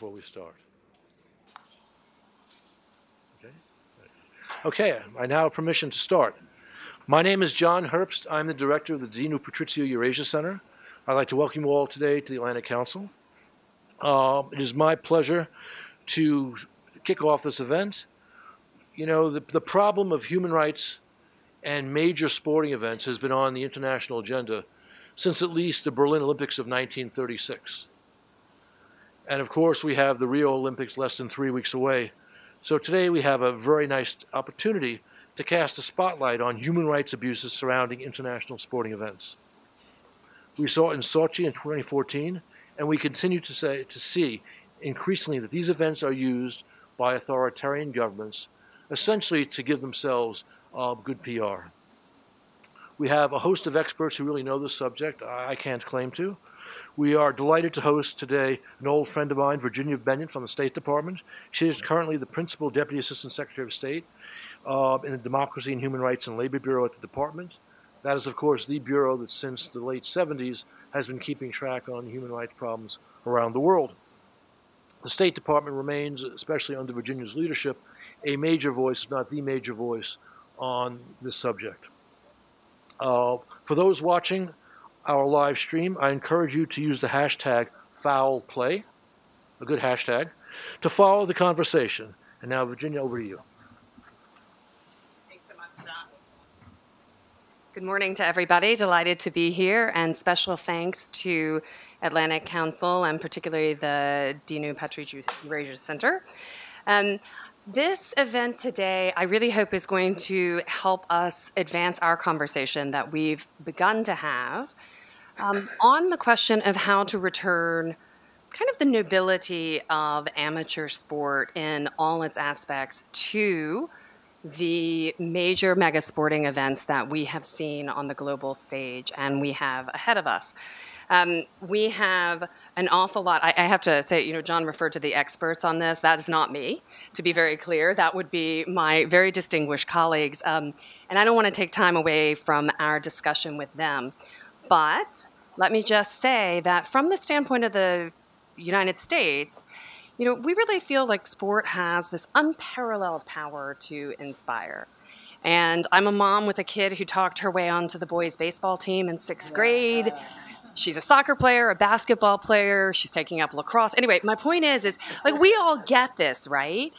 before we start. Okay. Okay, I now have permission to start. My name is John Herbst. I'm the director of the Dinu Patriciu Eurasia Center. I'd like to welcome you all today to the Atlantic Council. Uh, it is my pleasure to kick off this event. You know, the, the problem of human rights and major sporting events has been on the international agenda since at least the Berlin Olympics of 1936. And of course, we have the Rio Olympics less than three weeks away. So today we have a very nice opportunity to cast a spotlight on human rights abuses surrounding international sporting events. We saw it in Sochi in 2014, and we continue to, say, to see increasingly that these events are used by authoritarian governments essentially to give themselves uh, good PR. We have a host of experts who really know the subject. I can't claim to. We are delighted to host today an old friend of mine, Virginia Bennett from the State Department. She is currently the Principal Deputy Assistant Secretary of State uh, in the Democracy and Human Rights and Labor Bureau at the Department. That is, of course, the bureau that since the late 70s has been keeping track on human rights problems around the world. The State Department remains, especially under Virginia's leadership, a major voice, if not the major voice, on this subject. Uh, for those watching our live stream, I encourage you to use the hashtag foul play, a good hashtag, to follow the conversation. And now, Virginia, over to you. Thanks so much. Good morning to everybody. Delighted to be here, and special thanks to Atlantic Council and particularly the Dinu Patriciu Eurasia Center. Um, this event today, I really hope, is going to help us advance our conversation that we've begun to have um, on the question of how to return kind of the nobility of amateur sport in all its aspects to the major mega sporting events that we have seen on the global stage and we have ahead of us. Um, we have an awful lot. I, I, have to say, you know, John referred to the experts on this. That is not me, to be very clear. That would be my very distinguished colleagues. Um, and I don't want to take time away from our discussion with them. But let me just say that from the standpoint of the United States, you know, we really feel like sport has this unparalleled power to inspire. And I'm a mom with a kid who talked her way onto the boys' baseball team in sixth grade she's a soccer player, a basketball player, she's taking up lacrosse. Anyway, my point is is like we all get this, right?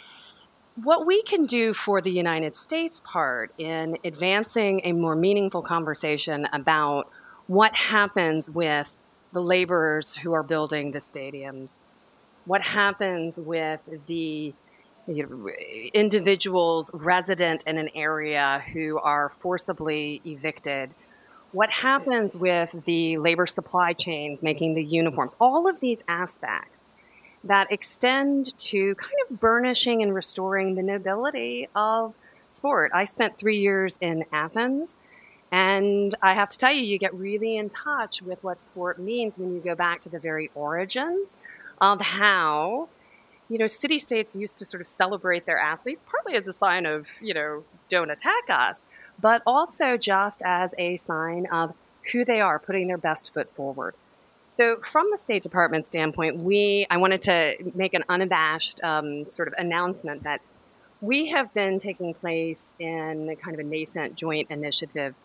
What we can do for the United States part in advancing a more meaningful conversation about what happens with the laborers who are building the stadiums, what happens with the you know, individuals resident in an area who are forcibly evicted what happens with the labor supply chains making the uniforms, all of these aspects that extend to kind of burnishing and restoring the nobility of sport. I spent three years in Athens, and I have to tell you, you get really in touch with what sport means when you go back to the very origins of how you know, city states used to sort of celebrate their athletes, partly as a sign of, you know, don't attack us, but also just as a sign of who they are, putting their best foot forward. So, from the State Department standpoint, we I wanted to make an unabashed um, sort of announcement that we have been taking place in kind of a nascent joint initiative,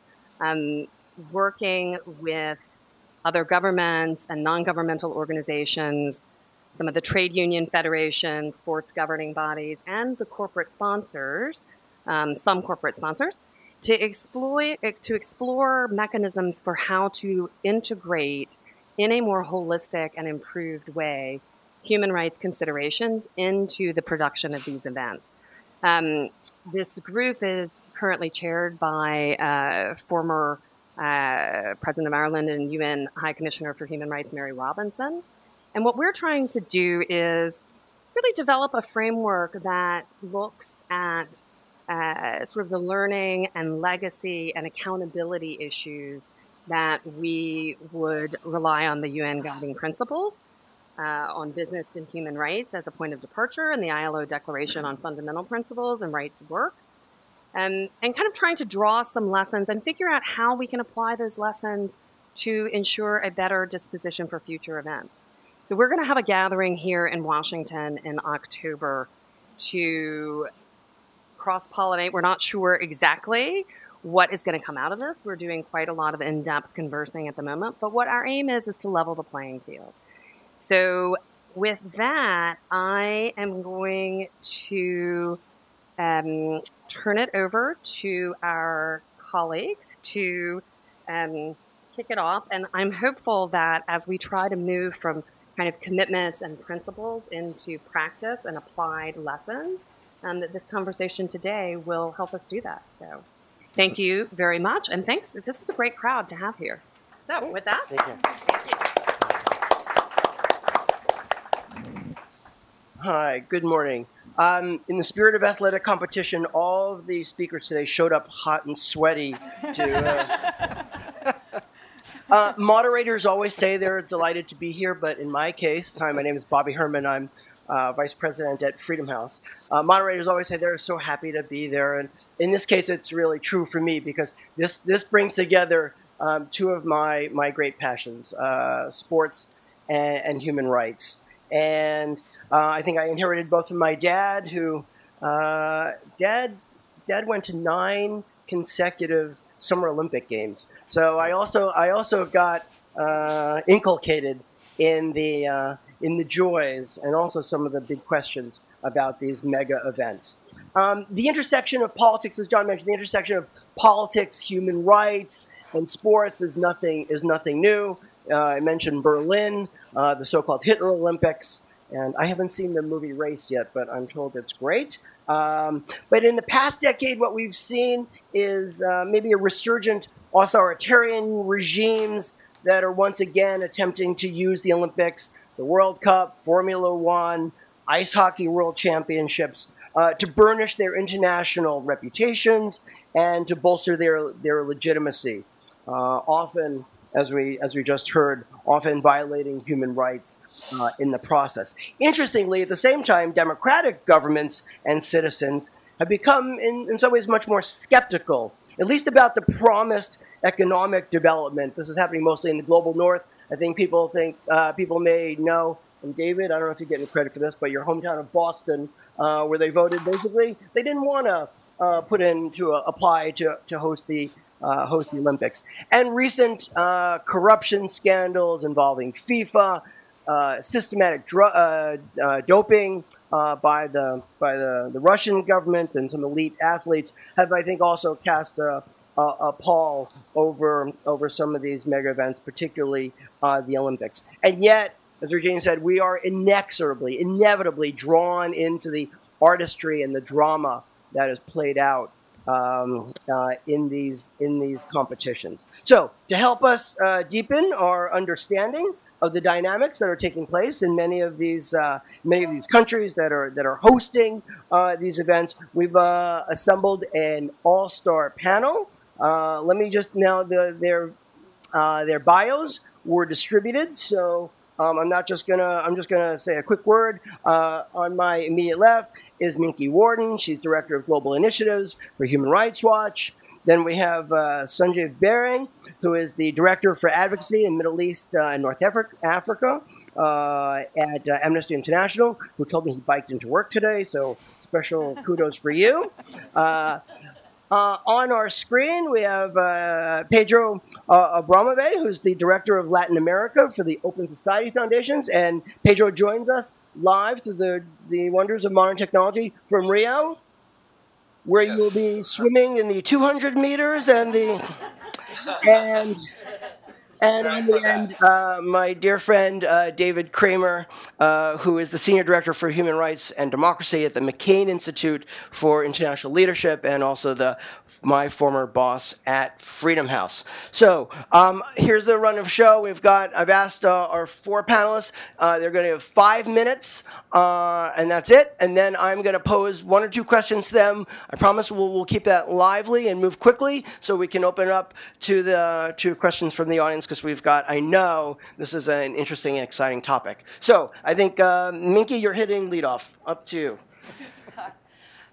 um, working with other governments and non-governmental organizations some of the trade union federations, sports governing bodies, and the corporate sponsors, um, some corporate sponsors, to to explore mechanisms for how to integrate in a more holistic and improved way human rights considerations into the production of these events. Um, this group is currently chaired by uh, former uh, President of Ireland and UN High Commissioner for Human Rights Mary Robinson. And what we're trying to do is really develop a framework that looks at uh, sort of the learning and legacy and accountability issues that we would rely on the UN guiding principles uh, on business and human rights as a point of departure and the ILO Declaration on Fundamental Principles and Right to Work. Um, and kind of trying to draw some lessons and figure out how we can apply those lessons to ensure a better disposition for future events. So we're going to have a gathering here in Washington in October to cross pollinate. We're not sure exactly what is going to come out of this. We're doing quite a lot of in depth conversing at the moment, but what our aim is is to level the playing field. So, with that, I am going to um, turn it over to our colleagues to um, kick it off. And I'm hopeful that as we try to move from kind of commitments and principles into practice and applied lessons, um, that this conversation today will help us do that. So, thank you very much, and thanks. This is a great crowd to have here. So, with that, Thank you. thank you. Hi, good morning. Um, in the spirit of athletic competition, all of the speakers today showed up hot and sweaty to. Uh, uh, moderators always say they're delighted to be here, but in my case, hi, my name is Bobby Herman. I'm uh, vice president at Freedom House. Uh, moderators always say they're so happy to be there, and in this case, it's really true for me because this this brings together um, two of my my great passions: uh, sports and, and human rights. And uh, I think I inherited both from my dad, who uh, dad dad went to nine consecutive Summer Olympic games. So I also I also got uh, inculcated in the uh, in the joys and also some of the big questions about these mega events. Um, the intersection of politics, as John mentioned, the intersection of politics, human rights, and sports is nothing is nothing new. Uh, I mentioned Berlin, uh, the so-called Hitler Olympics, and I haven't seen the movie Race yet, but I'm told it's great. Um, but in the past decade, what we've seen is uh, maybe a resurgent authoritarian regimes that are once again attempting to use the Olympics, the World Cup, Formula One, ice hockey world championships uh, to burnish their international reputations and to bolster their, their legitimacy. Uh, often, as we, as we just heard, often violating human rights uh, in the process. Interestingly, at the same time, democratic governments and citizens have become, in, in some ways, much more skeptical, at least about the promised economic development. This is happening mostly in the global north. I think people think uh, people may know. And David, I don't know if you get any credit for this, but your hometown of Boston, uh, where they voted, basically they didn't want to uh, put in to apply to to host the uh, host the Olympics. And recent uh, corruption scandals involving FIFA, uh, systematic dr- uh, uh, doping uh, by the by the, the Russian government and some elite athletes have, I think, also cast a, a, a pall over over some of these mega events, particularly the Olympics. And yet, as Virginia said, we are inexorably, inevitably drawn into the artistry and the drama that is played out um, uh, in these in these competitions. So, to help us uh, deepen our understanding of the dynamics that are taking place in many of these uh, many of these countries that are that are hosting uh, these events, we've uh, assembled an all-star panel. Uh, let me just now the their their bios were distributed, so. Um, I'm not just gonna. I'm just gonna say a quick word. Uh, on my immediate left is Minky Worden. She's director of global initiatives for Human Rights Watch. Then we have uh, Sunjeev Bery, who is the director for advocacy in Middle East uh, and North Afri- Africa uh, at uh, Amnesty International, who told me he biked into work today. So special kudos for you. Uh, on our screen, we have uh, Pedro uh, who's the director of Latin America for the Open Society Foundations. And Pedro joins us live through the, the wonders of modern technology from Rio, where you will be swimming in the 200 meters and the. And. And on the end, uh, my dear friend uh, David Kramer, uh, who is the Senior Director for Human Rights and Democracy at the McCain Institute for International Leadership and also the my former boss at Freedom House. So um, here's the run of show. We've got, I've asked uh, our four panelists, uh, they're going to have five minutes, uh, and that's it. And then I'm going to pose one or two questions to them. I promise we'll, we'll keep that lively and move quickly so we can open up to the to questions from the audience because we've got, I know this is an interesting and exciting topic. So I think, uh, Minky, you're hitting lead off. Up to you.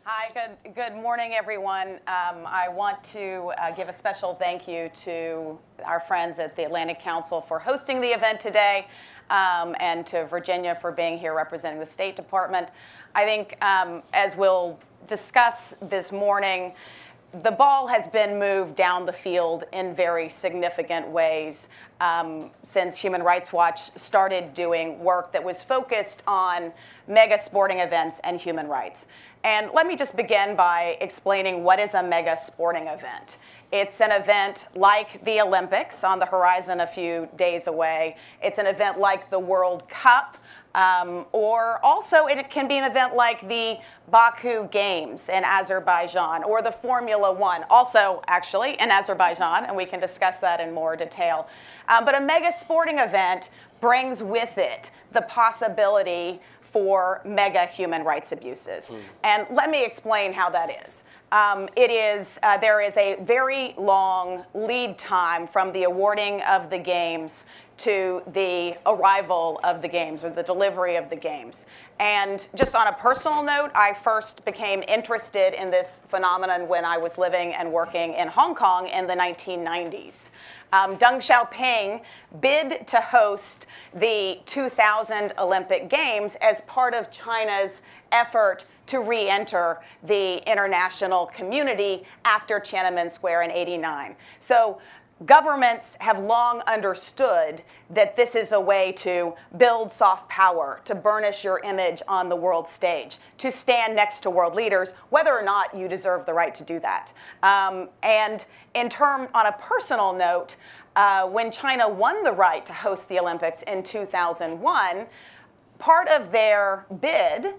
Hi, good, good morning, everyone. Um, I want to uh, give a special thank you to our friends at the Atlantic Council for hosting the event today. um, and to Virginia for being here representing the State Department. I think, um, as we'll discuss this morning, the ball has been moved down the field in very significant ways um, since Human Rights Watch started doing work that was focused on mega sporting events and human rights. And let me just begin by explaining what is a mega sporting event. It's an event like the Olympics on the horizon a few days away. It's an event like the World Cup um, or also, it can be an event like the Baku Games in Azerbaijan or the Formula One, also actually in Azerbaijan, and we can discuss that in more detail. Um, but a mega sporting event brings with it the possibility for mega human rights abuses. Mm. And let me explain how that is. Um, it is uh, there is a very long lead time from the awarding of the games to the arrival of the games or the delivery of the games. And just on a personal note, I first became interested in this phenomenon when I was living and working in Hong Kong in the 1990s. Um, Deng Xiaoping bid to host the 2000 Olympic Games as part of China's effort to re enter the international community after Tiananmen Square in 89. So governments have long understood that this is a way to build soft power, to burnish your image on the world stage, to stand next to world leaders, whether or not you deserve the right to do that. Um, and in term, on a personal note, uh, when China won the right to host the Olympics in 2001, part of their bid,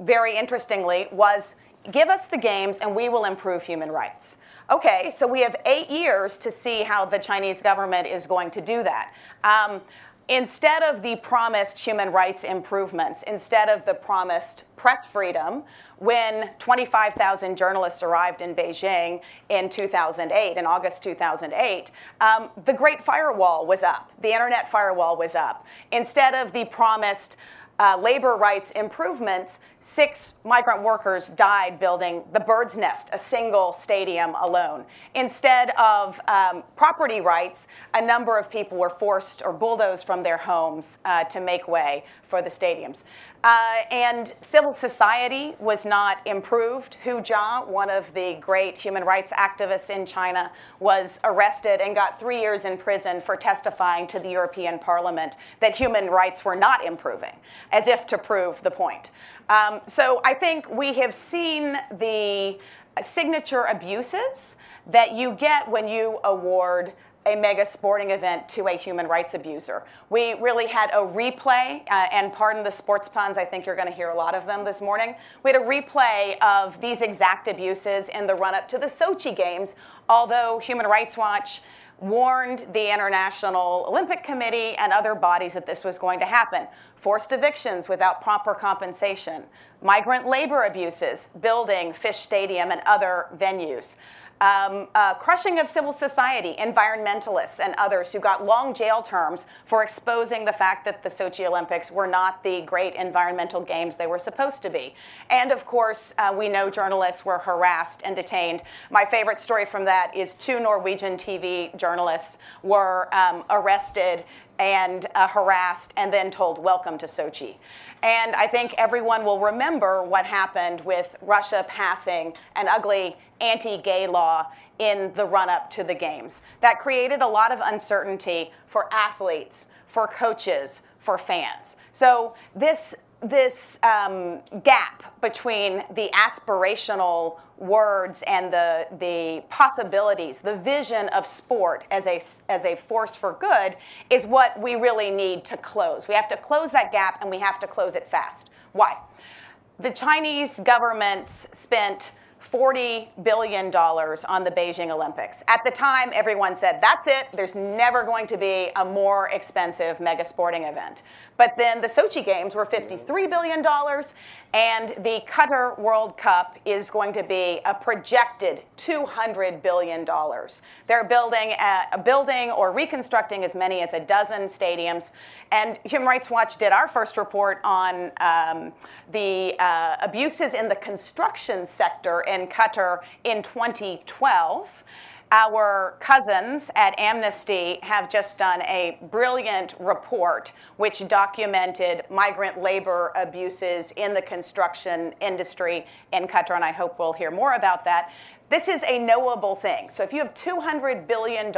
very interestingly, was give us the games and we will improve human rights. Okay, so we have eight years to see how the Chinese government is going to do that. Um, instead of the promised human rights improvements, instead of the promised press freedom, when 25,000 journalists arrived in Beijing in 2008, in August 2008, um, the Great Firewall was up. The internet firewall was up. Instead of the promised uh, labor rights improvements, six migrant workers died building the Bird's Nest, a single stadium alone. Instead of um, property rights, a number of people were forced or bulldozed from their homes uh, to make way for the stadiums. Uh, and civil society was not improved. Hu Jia, one of the great human rights activists in China, was arrested and got three years in prison for testifying to the European Parliament that human rights were not improving, as if to prove the point. Um, so I think we have seen the signature abuses that you get when you award a mega sporting event to a human rights abuser. We really had a replay, uh, and pardon the sports puns, I think you're going to hear a lot of them this morning. We had a replay of these exact abuses in the run up to the Sochi Games, although Human Rights Watch warned the International Olympic Committee and other bodies that this was going to happen. Forced evictions without proper compensation, migrant labor abuses, building Fisht Stadium and other venues um, uh, crushing of civil society, environmentalists, and others who got long jail terms for exposing the fact that the Sochi Olympics were not the great environmental games they were supposed to be. And of course, uh, we know journalists were harassed and detained. My favorite story from that is two Norwegian TV journalists were um, arrested and uh, harassed and then told, Welcome to Sochi. And I think everyone will remember what happened with Russia passing an ugly anti gay law in the run up to the games. That created a lot of uncertainty for athletes, for coaches, for fans. So, this this um, gap between the aspirational words and the, the possibilities, the vision of sport as a, as a force for good is what we really need to close. We have to close that gap and we have to close it fast. Why? The Chinese government spent $40 billion on the Beijing Olympics. At the time, everyone said, that's it, there's never going to be a more expensive mega sporting event. But then the Sochi Games were $53 billion, and the Qatar World Cup is going to be a projected $200 billion. They're building a, building or reconstructing as many as a dozen stadiums. And Human Rights Watch did our first report on um, the uh, abuses in the construction sector in Qatar in 2012. Our cousins at Amnesty have just done a brilliant report which documented migrant labor abuses in the construction industry in Qatar, and I hope we'll hear more about that. This is a knowable thing. So if you have $200 billion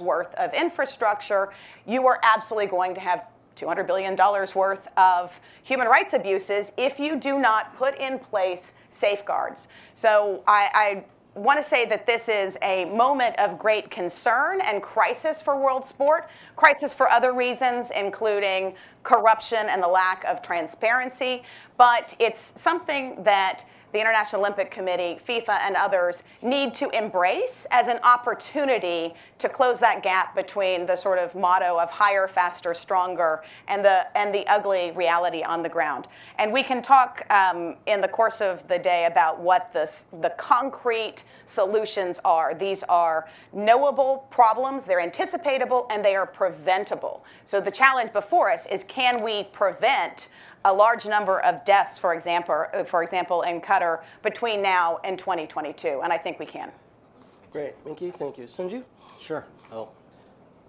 worth of infrastructure, you are absolutely going to have $200 billion worth of human rights abuses if you do not put in place safeguards. So I, I want to say that this is a moment of great concern and crisis for world sport, crisis for other reasons, including corruption and the lack of transparency. But it's something that the International Olympic Committee, FIFA, and others need to embrace as an opportunity to close that gap between the sort of motto of higher, faster, stronger and the, and the ugly reality on the ground. And we can talk um, in the course of the day about what the, the concrete solutions are. These are knowable problems, they're anticipatable, and they are preventable. So the challenge before us is can we prevent a large number of deaths, for example, uh, for example, in Qatar between now and 2022, and I think we can. Great, Minky, thank you. Sanju? Sure. Oh,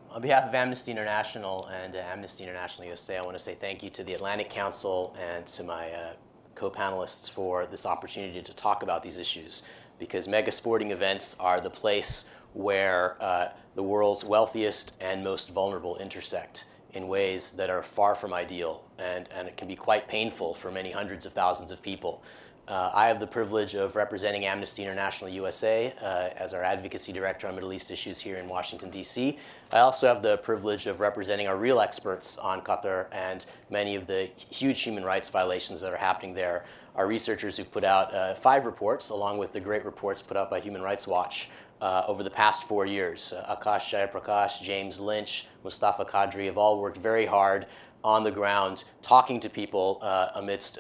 on behalf of Amnesty International and uh, Amnesty International USA, I want to say thank you to the Atlantic Council and to my uh, co-panelists for this opportunity to talk about these issues because mega sporting events are the place where uh, the world's wealthiest and most vulnerable intersect in ways that are far from ideal, and, and it can be quite painful for many hundreds of thousands of people. Uh, I have the privilege of representing Amnesty International USA uh, as our advocacy director on Middle East issues here in Washington, D.C. I also have the privilege of representing our real experts on Qatar and many of the huge human rights violations that are happening there. Our researchers who've put out uh, five reports, along with the great reports put out by Human Rights Watch uh, over the past four years. Uh, Akash Jayaprakash, James Lynch, Mustafa Qadri have all worked very hard on the ground, talking to people uh, amidst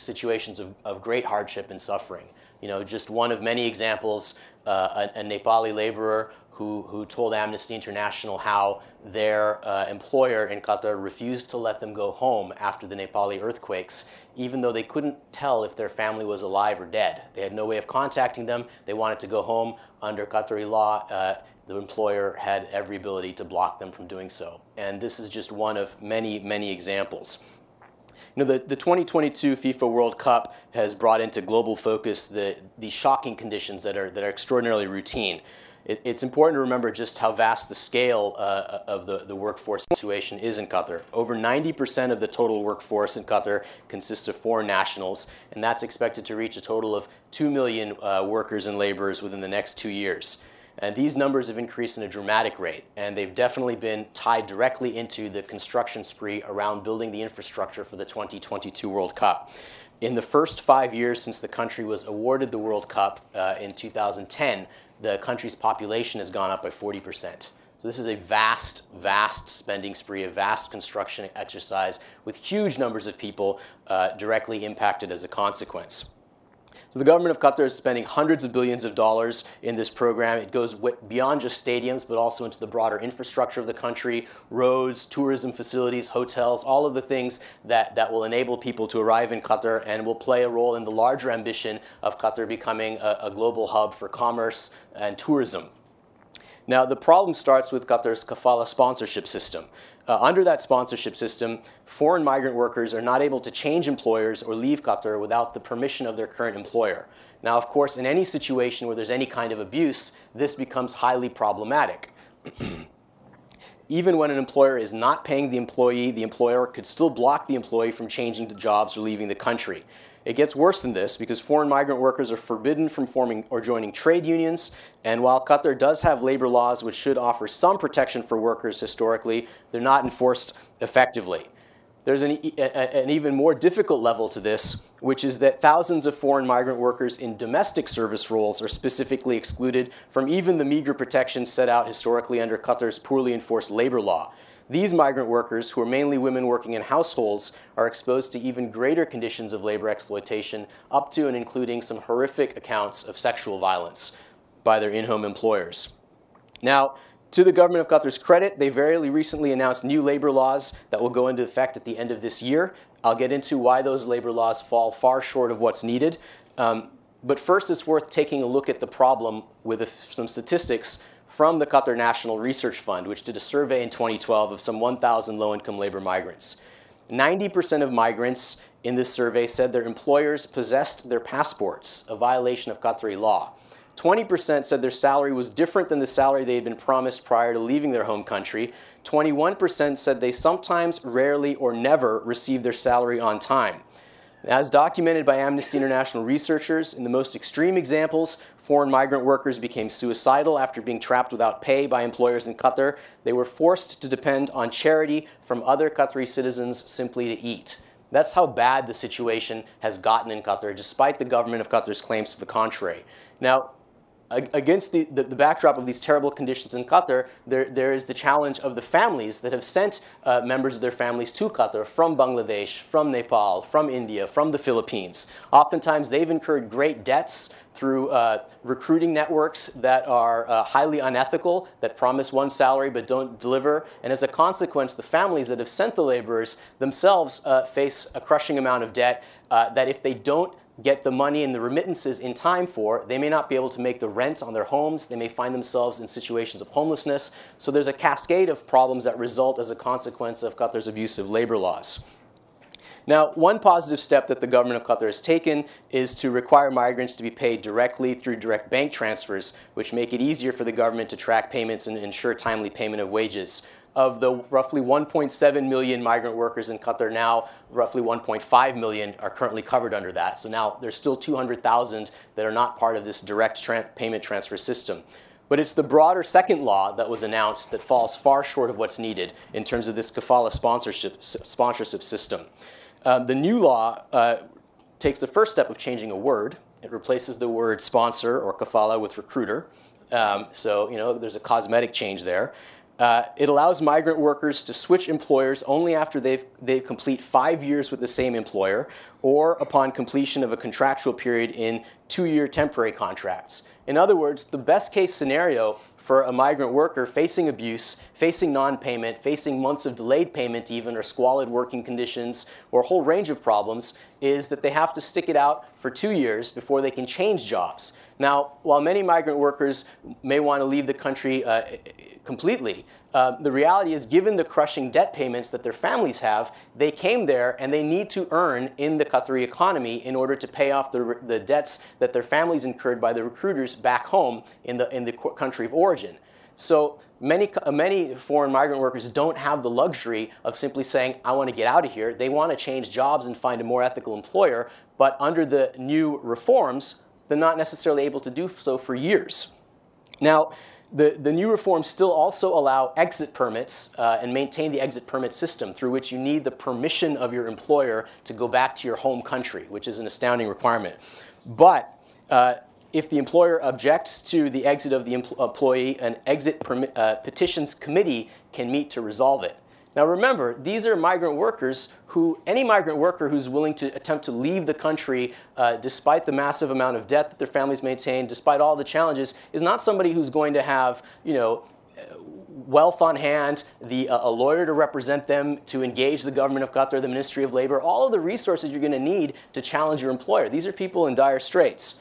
situations of, of great hardship and suffering. You know, just one of many examples, uh, a, a, Nepali laborer who, who told Amnesty International how their uh, employer in Qatar refused to let them go home after the Nepali earthquakes, even though they couldn't tell if their family was alive or dead. They had no way of contacting them. They wanted to go home. Under Qatari law, uh, the employer had every ability to block them from doing so. And this is just one of many, many examples. You know, the, the 2022 FIFA World Cup has brought into global focus the, the shocking conditions that are, that are extraordinarily routine it, it's important to remember just how vast the scale uh, of the, the workforce situation is in Qatar. Over 90% of the total workforce in Qatar consists of foreign nationals, and that's expected to reach a total of 2 million uh, workers and laborers within the next two years. And these numbers have increased in a dramatic rate, and they've definitely been tied directly into the construction spree around building the infrastructure for the 2022 World Cup. In the first five years since the country was awarded the World Cup uh, in 2010, the country's population has gone up by 40%. So this is a vast, vast spending spree, a vast construction exercise with huge numbers of people uh, directly impacted as a consequence. So the government of Qatar is spending hundreds of billions of dollars in this program. It goes beyond just stadiums, but also into the broader infrastructure of the country, roads, tourism facilities, hotels, all of the things that, that will enable people to arrive in Qatar and will play a role in the larger ambition of Qatar becoming a, a global hub for commerce and tourism. Now, the problem starts with Qatar's kafala sponsorship system. Uh, under that sponsorship system, foreign migrant workers are not able to change employers or leave Qatar without the permission of their current employer. Now, of course, in any situation where there's any kind of abuse, this becomes highly problematic. Even when an employer is not paying the employee, the employer could still block the employee from changing jobs or leaving the country. It gets worse than this because foreign migrant workers are forbidden from forming or joining trade unions. And while Qatar does have labor laws which should offer some protection for workers historically, they're not enforced effectively. There's an, an, even more difficult level to this, which is that thousands of foreign migrant workers in domestic service roles are specifically excluded from even the meager protections set out historically under Qatar's poorly enforced labor law. These migrant workers, who are mainly women working in households, are exposed to even greater conditions of labor exploitation, up to and including some horrific accounts of sexual violence by their in home employers. Now, to the government of Qatar's credit, they very recently announced new labor laws that will go into effect at the end of this year. I'll get into why those labor laws fall far short of what's needed. Um, But first, it's worth taking a look at the problem with some statistics from the Qatar National Research Fund, which did a survey in 2012 of some 1,000 low income labor migrants. 90% of migrants in this survey said their employers possessed their passports, a violation of Qatari law. 20% said their salary was different than the salary they had been promised prior to leaving their home country. 21% said they sometimes, rarely, or never received their salary on time. As documented by Amnesty International researchers, in the most extreme examples, foreign migrant workers became suicidal after being trapped without pay by employers in Qatar. They were forced to depend on charity from other Qatari citizens simply to eat. That's how bad the situation has gotten in Qatar, despite the government of Qatar's claims to the contrary. Now, against the, the, the, backdrop of these terrible conditions in Qatar, there, there is the challenge of the families that have sent uh, members of their families to Qatar from Bangladesh, from Nepal, from India, from the Philippines. Oftentimes, they've incurred great debts through uh, recruiting networks that are uh, highly unethical, that promise one salary but don't deliver. And as a consequence, the families that have sent the laborers themselves uh, face a crushing amount of debt uh, that if they don't get the money and the remittances in time for, they may not be able to make the rent on their homes. They may find themselves in situations of homelessness. So there's a cascade of problems that result as a consequence of Qatar's abusive labor laws. Now, one positive step that the government of Qatar has taken is to require migrants to be paid directly through direct bank transfers, which make it easier for the government to track payments and ensure timely payment of wages of the roughly 1.7 million migrant workers in Qatar now, roughly 1.5 million are currently covered under that. So now there's still 200,000 that are not part of this direct tra- payment transfer system. But it's the broader second law that was announced that falls far short of what's needed in terms of this kafala sponsorship, sponsorship system. Um, the new law uh, takes the first step of changing a word. It replaces the word sponsor or kafala with recruiter. Um, so, you know, there's a cosmetic change there. Uh, it allows migrant workers to switch employers only after they've, they complete five years with the same employer or upon completion of a contractual period in two year temporary contracts. In other words, the best case scenario for a migrant worker facing abuse, facing non payment, facing months of delayed payment, even, or squalid working conditions, or a whole range of problems, is that they have to stick it out for two years before they can change jobs. Now, while many migrant workers may want to leave the country uh, completely. Uh, the reality is, given the crushing debt payments that their families have, they came there and they need to earn in the Qatari economy in order to pay off the, the debts that their families incurred by the recruiters back home in the, in the country of origin. So many, many foreign migrant workers don't have the luxury of simply saying, I want to get out of here. They want to change jobs and find a more ethical employer, but under the new reforms, they're not necessarily able to do so for years. Now, the, the new reforms still also allow exit permits uh, and maintain the exit permit system through which you need the permission of your employer to go back to your home country, which is an astounding requirement. But uh, if the employer objects to the exit of the employee, an exit uh, petitions committee can meet to resolve it. Now remember, these are migrant workers who, any migrant worker who's willing to attempt to leave the country uh, despite the massive amount of debt that their families maintain, despite all the challenges, is not somebody who's going to have, you know, wealth on hand, the, uh, a lawyer to represent them, to engage the government of Qatar, the Ministry of Labor, all of the resources you're going to need to challenge your employer. These are people in dire straits.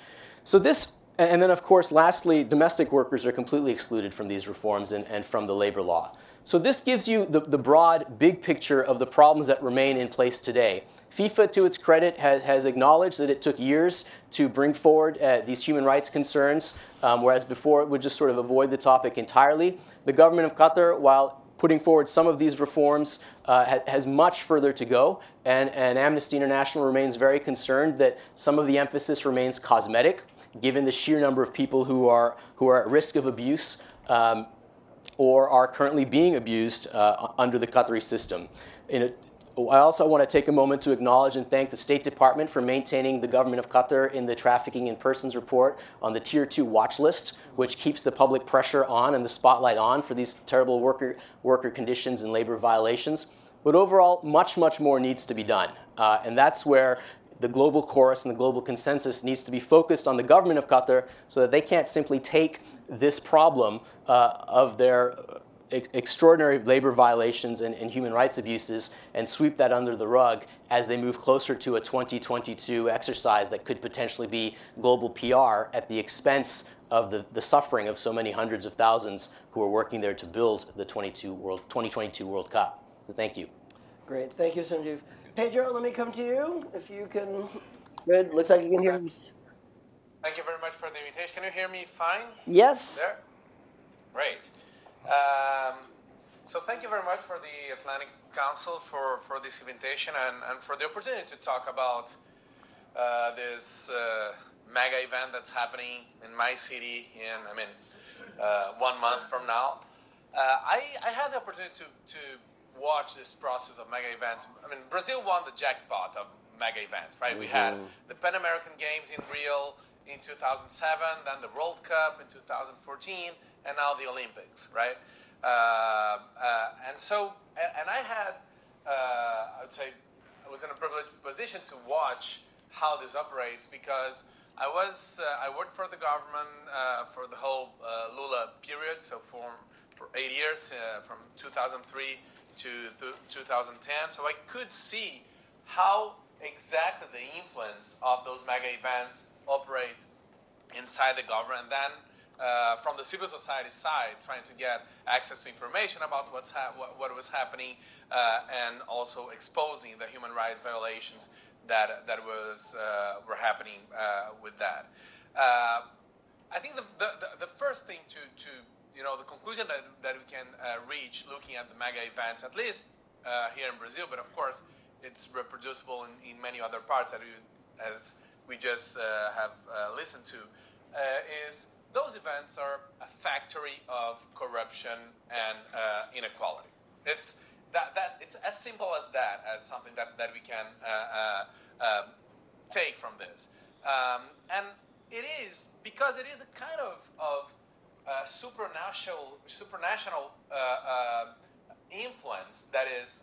So this and then, of course, lastly, domestic workers are completely excluded from these reforms and, and from the labor law. So this gives you the, the broad, big picture of the problems that remain in place today. FIFA, to its credit, has, has acknowledged that it took years to bring forward uh, these human rights concerns, um, whereas before it would just sort of avoid the topic entirely. The government of Qatar, while putting forward some of these reforms, uh, ha- has much further to go, and, and Amnesty International remains very concerned that some of the emphasis remains cosmetic, given the sheer number of people who are, who are at risk of abuse. Um, or are currently being abused uh, under the Qatari system. A, I also want to take a moment to acknowledge and thank the State Department for maintaining the government of Qatar in the Trafficking in Persons report on the Tier 2 watch list, which keeps the public pressure on and the spotlight on for these terrible worker, worker conditions and labor violations. But overall, much, much more needs to be done. Uh, and that's where the global chorus and the global consensus needs to be focused on the government of Qatar so that they can't simply take this problem uh, of their ex- extraordinary labor violations and, and human rights abuses and sweep that under the rug as they move closer to a 2022 exercise that could potentially be global PR at the expense of the, the suffering of so many hundreds of thousands who are working there to build the 22 World, 2022 World Cup. So thank you. Great. Thank you, Sunjeev. Pedro, let me come to you. If you can. Good. Looks like you can hear us. Thank you very much for the invitation. Can you hear me fine Yes. there? Great. Um, so thank you very much for the Atlantic Council for, for this invitation and, and for the opportunity to talk about uh, this uh, mega event that's happening in my city in, I mean, uh, one month from now. Uh, I, I had the opportunity to, to watch this process of mega events. I mean, Brazil won the jackpot of mega events, right? We had the Pan American Games in Rio in 2007, then the World Cup in 2014, and now the Olympics, right? Uh, uh, and so, and, and I had, uh, I would say, I was in a privileged position to watch how this operates because I was, uh, I worked for the government uh, for the whole uh, Lula period, so for for eight years, uh, from 2003 to th- 2010. So I could see how exactly the influence of those mega events operate inside the government. And then uh, from the civil society side, trying to get access to information about what's ha- what, what was happening, uh, and also exposing the human rights violations that that was uh, were happening uh, with that. Uh, I think the, the, the first thing to, to you know the conclusion that, that we can uh, reach looking at the mega events, at least uh, here in Brazil, but of course it's reproducible in, in many other parts that we, as we just uh, have uh, listened to, uh, is those events are a factory of corruption and uh, inequality. It's that, that it's as simple as that, as something that, that we can um, take from this. Um, and it is because it is a kind of, of uh, supranational, uh, uh, influence that is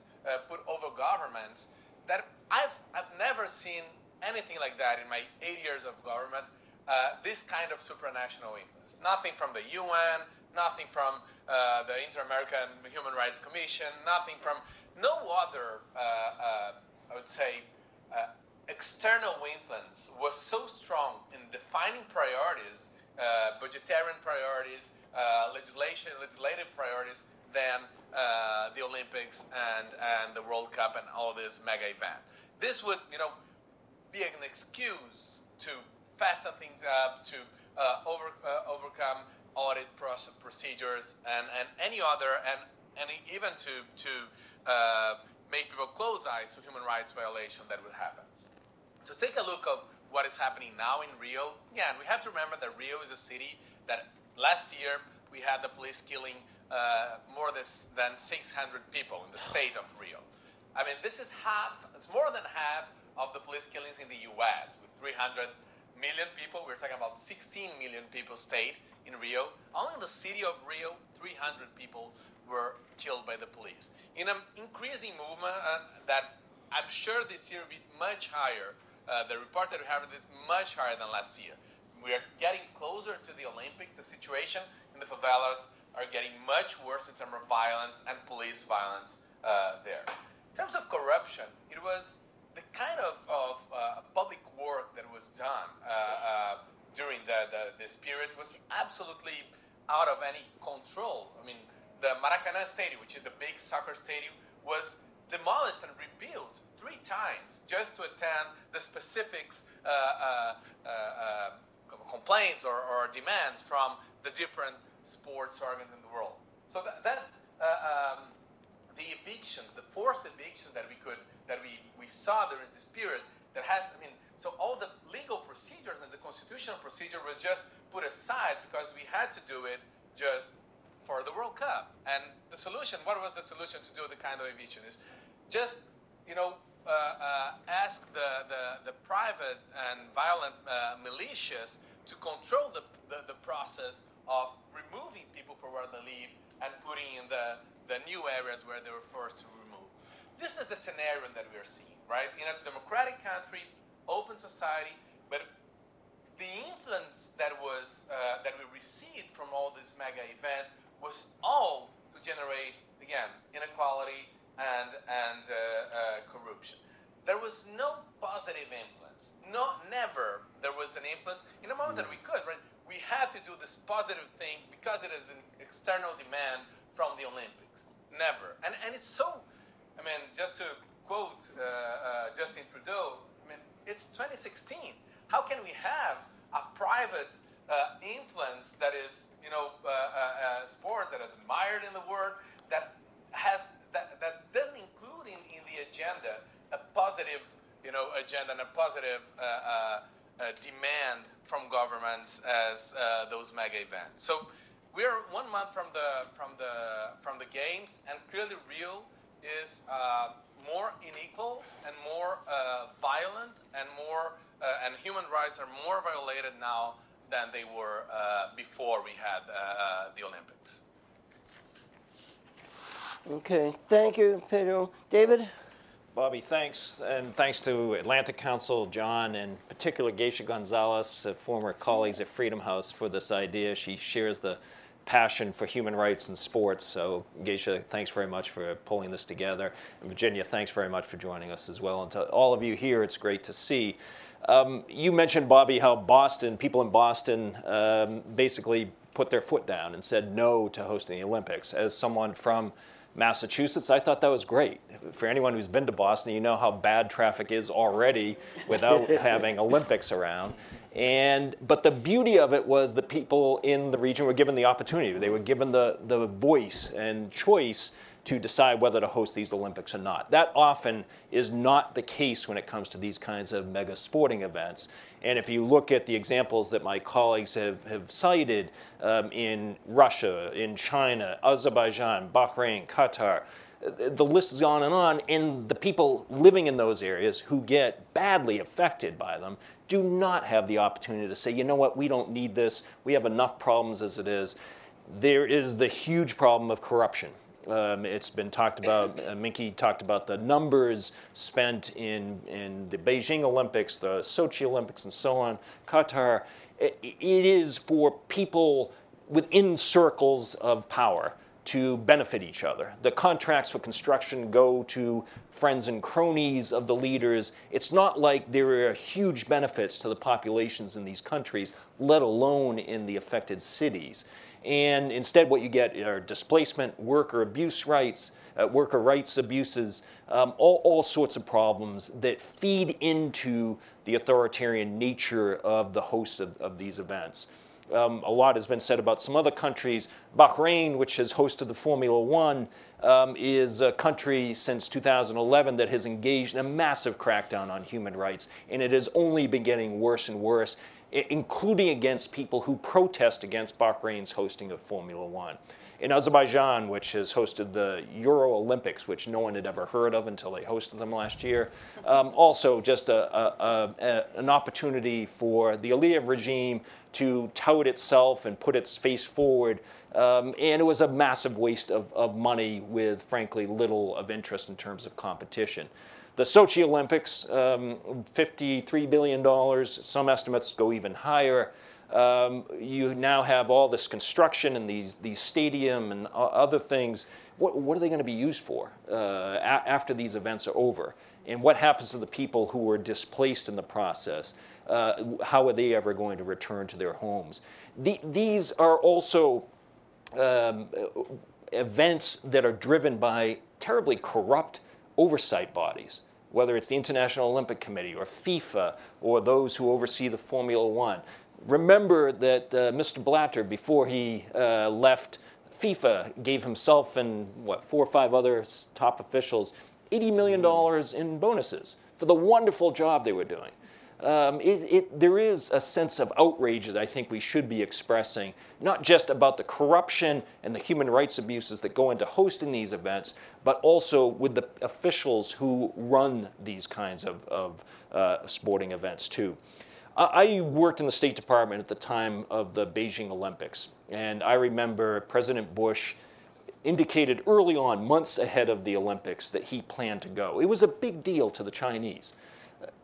put over governments that I've, I've never seen anything like that in my eight years of government. this kind of supranational influence. Nothing from the UN, nothing from uh, the Inter-American Human Rights Commission, nothing from no other, uh, uh, I would say, external influence was so strong in defining priorities, budgetary priorities, legislation, legislative priorities, than the Olympics and, and the World Cup and all this mega event. This would, you know, be an excuse to fasten things up, to uh, over, uh, overcome audit procedures and, and any other, and, and even to, to uh, make people close eyes to human rights violation that would happen. To take a look of what is happening now in Rio, again, we have to remember that Rio is a city that last year we had the police killing uh, more than 600 people in the state of Rio. I mean, this is half, it's more than half of the police killings in the US with 300 million people. We're talking about 16 million people stayed in Rio. Only in the city of Rio, 300 people were killed by the police. In an increasing movement uh, that I'm sure this year will be much higher. Uh, the report that we have is much higher than last year. We are getting closer to the Olympics. The situation in the favelas are getting much worse in terms of violence and police violence uh, there. In terms of corruption, it was the kind of, of uh, public work that was done uh, uh, during the, the, this period was absolutely out of any control. I mean, the Maracanã Stadium, which is the big soccer stadium, was demolished and rebuilt three times just to attend the specifics uh, uh, uh, complaints or, or, demands from the different sports organs in the world. So that, that's um, the evictions, the forced evictions that we could that we, we saw during this period that has, I mean, so all the legal procedures and the constitutional procedure were just put aside because we had to do it just for the World Cup. And the solution, what was the solution to do the kind of eviction is just, you know, uh, uh, ask the, the, the, private and violent uh, militias to control the, the, the, process of removing people from where they live and putting in the, the new areas where they were forced to remove. This is the scenario that we are seeing, right? In a democratic country, open society, but the influence that was uh, that we received from all these mega events was all to generate, again, inequality and, and uh, uh, corruption. There was no positive influence. No, never there was an influence in a moment that we could, right? We have to do this positive thing because it is an external demand from the Olympics. Never. And, and it's so, I mean, just to quote uh, uh, Justin Trudeau, I mean, it's 2016. How can we have a private uh, influence that is, you know, uh, uh, a sport that is admired in the world, that has that, that doesn't include in, in the agenda a positive, you know, agenda and a positive uh, demand from governments as those mega events. So we're one month from the from the from the games, and clearly Rio is more unequal and more uh, violent and more uh, and human rights are more violated now than they were uh, before we had uh, the Olympics. Okay, thank you, Pedro. David? Bobby, thanks, and thanks to Atlantic Council, John, and particularly Geysha Gonzalez, former colleagues at Freedom House, for this idea. She shares the passion for human rights and sports. So, Geisha, thanks very much for pulling this together. And Virginia, thanks very much for joining us as well. And to all of you here, it's great to see. Um, you mentioned, Bobby, how Boston, people in Boston, um, basically put their foot down and said no to hosting the Olympics. As someone from Massachusetts, I thought that was great. For anyone who's been to Boston, you know how bad traffic is already without having Olympics around. And but the beauty of it was the people in the region were given the opportunity. They were given the, the voice and choice to decide whether to host these Olympics or not. That often is not the case when it comes to these kinds of mega sporting events. And if you look at the examples that my colleagues have, have cited um, in Russia, in China, Azerbaijan, Bahrain, Qatar, the list is on and on, and the people living in those areas who get badly affected by them do not have the opportunity to say, you know what, we don't need this, we have enough problems as it is. There is the huge problem of corruption. Um, it's been talked about, uh, Minky talked about the numbers spent in, in the Beijing Olympics, the Sochi Olympics, and so on, Qatar. it, it is for people within circles of power to benefit each other. The contracts for construction go to friends and cronies of the leaders. It's not like there are huge benefits to the populations in these countries, let alone in the affected cities. And instead, what you get are displacement, worker abuse rights, uh, worker rights abuses, um, all, all sorts of problems that feed into the authoritarian nature of the hosts of, of these events. Um, a lot has been said about some other countries. Bahrain, which has hosted the Formula One, um, is a country since 2011 that has engaged in a massive crackdown on human rights, and it has only been getting worse and worse, including against people who protest against Bahrain's hosting of Formula One in Azerbaijan, which has hosted the Euro Olympics, which no one had ever heard of until they hosted them last year. Um, also, just a, a, a, an opportunity for the Aliyev regime to tout itself and put its face forward. Um, and it was a massive waste of, of money with, frankly, little of interest in terms of competition. The Sochi Olympics, um, $53 billion. Some estimates go even higher. Um, you now have all this construction and these, these stadium and other things. What, what are they going to be used for uh, after these events are over? And what happens to the people who were displaced in the process? Uh, how are they ever going to return to their homes? The, these are also um, events that are driven by terribly corrupt oversight bodies, whether it's the International Olympic Committee or FIFA or those who oversee the Formula One remember that uh, Mr. Blatter, before he uh, left FIFA, gave himself and what four or five other top officials $80 million in bonuses for the wonderful job they were doing. Um, it, it, there is a sense of outrage that I think we should be expressing, not just about the corruption and the human rights abuses that go into hosting these events, but also with the officials who run these kinds of, of uh, sporting events too. I worked in the State Department at the time of the Beijing Olympics, and I remember President Bush indicated early on, months ahead of the Olympics, that he planned to go. It was a big deal to the Chinese.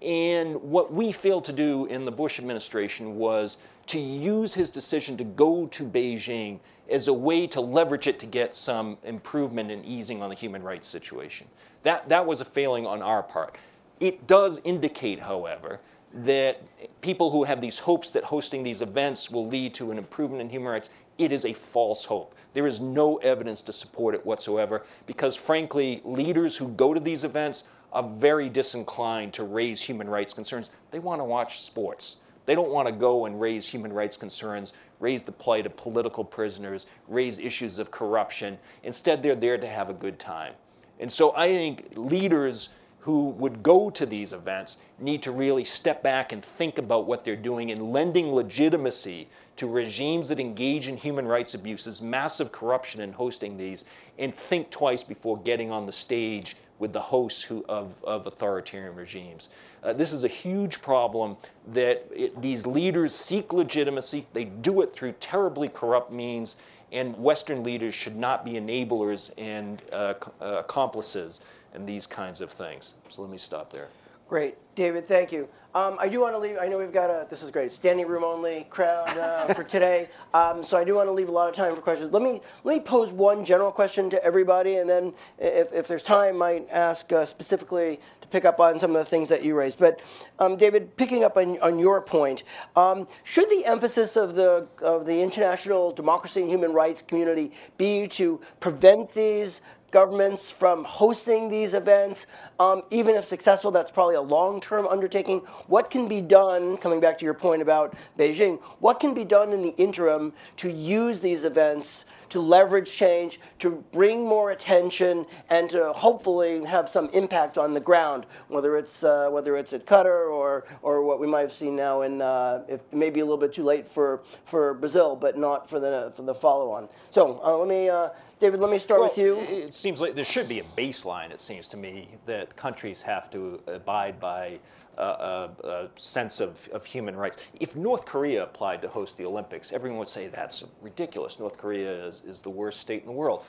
And what we failed to do in the Bush administration was to use his decision to go to Beijing as a way to leverage it to get some improvement and easing on the human rights situation. That, that was a failing on our part. It does indicate, however, that people who have these hopes that hosting these events will lead to an improvement in human rights, it is a false hope. There is no evidence to support it whatsoever because, frankly, leaders who go to these events are very disinclined to raise human rights concerns. They want to watch sports. They don't want to go and raise human rights concerns, raise the plight of political prisoners, raise issues of corruption. Instead, they're there to have a good time. And so I think leaders who would go to these events need to really step back and think about what they're doing and lending legitimacy to regimes that engage in human rights abuses, massive corruption in hosting these, and think twice before getting on the stage with the hosts who, of, of authoritarian regimes. Uh, this is a huge problem that it, these leaders seek legitimacy. They do it through terribly corrupt means, and Western leaders should not be enablers and uh, uh, accomplices in these kinds of things. So let me stop there. Great, David. Thank you. Um, I do want to leave. I know we've got a. This is great. Standing room only crowd uh, for today. Um, so I do want to leave a lot of time for questions. Let me let me pose one general question to everybody, and then if, if there's time, might ask uh, specifically to pick up on some of the things that you raised. But um, David, picking up on, on your point, um, should the emphasis of the of the international democracy and human rights community be to prevent these governments from hosting these events. Um, even if successful, that's probably a long term undertaking. What can be done, coming back to your point about Beijing, what can be done in the interim to use these events to leverage change, to bring more attention, and to hopefully have some impact on the ground, whether it's uh, whether it's at Qatar or or what we might have seen now in uh, if maybe a little bit too late for for Brazil, but not for the for the follow on. So uh, let me. Uh, David, let me start well, with you. It seems like there should be a baseline, it seems to me, that countries have to abide by a, a, a sense of, of human rights. If North Korea applied to host the Olympics, everyone would say that's ridiculous. North Korea is, is the worst state in the world.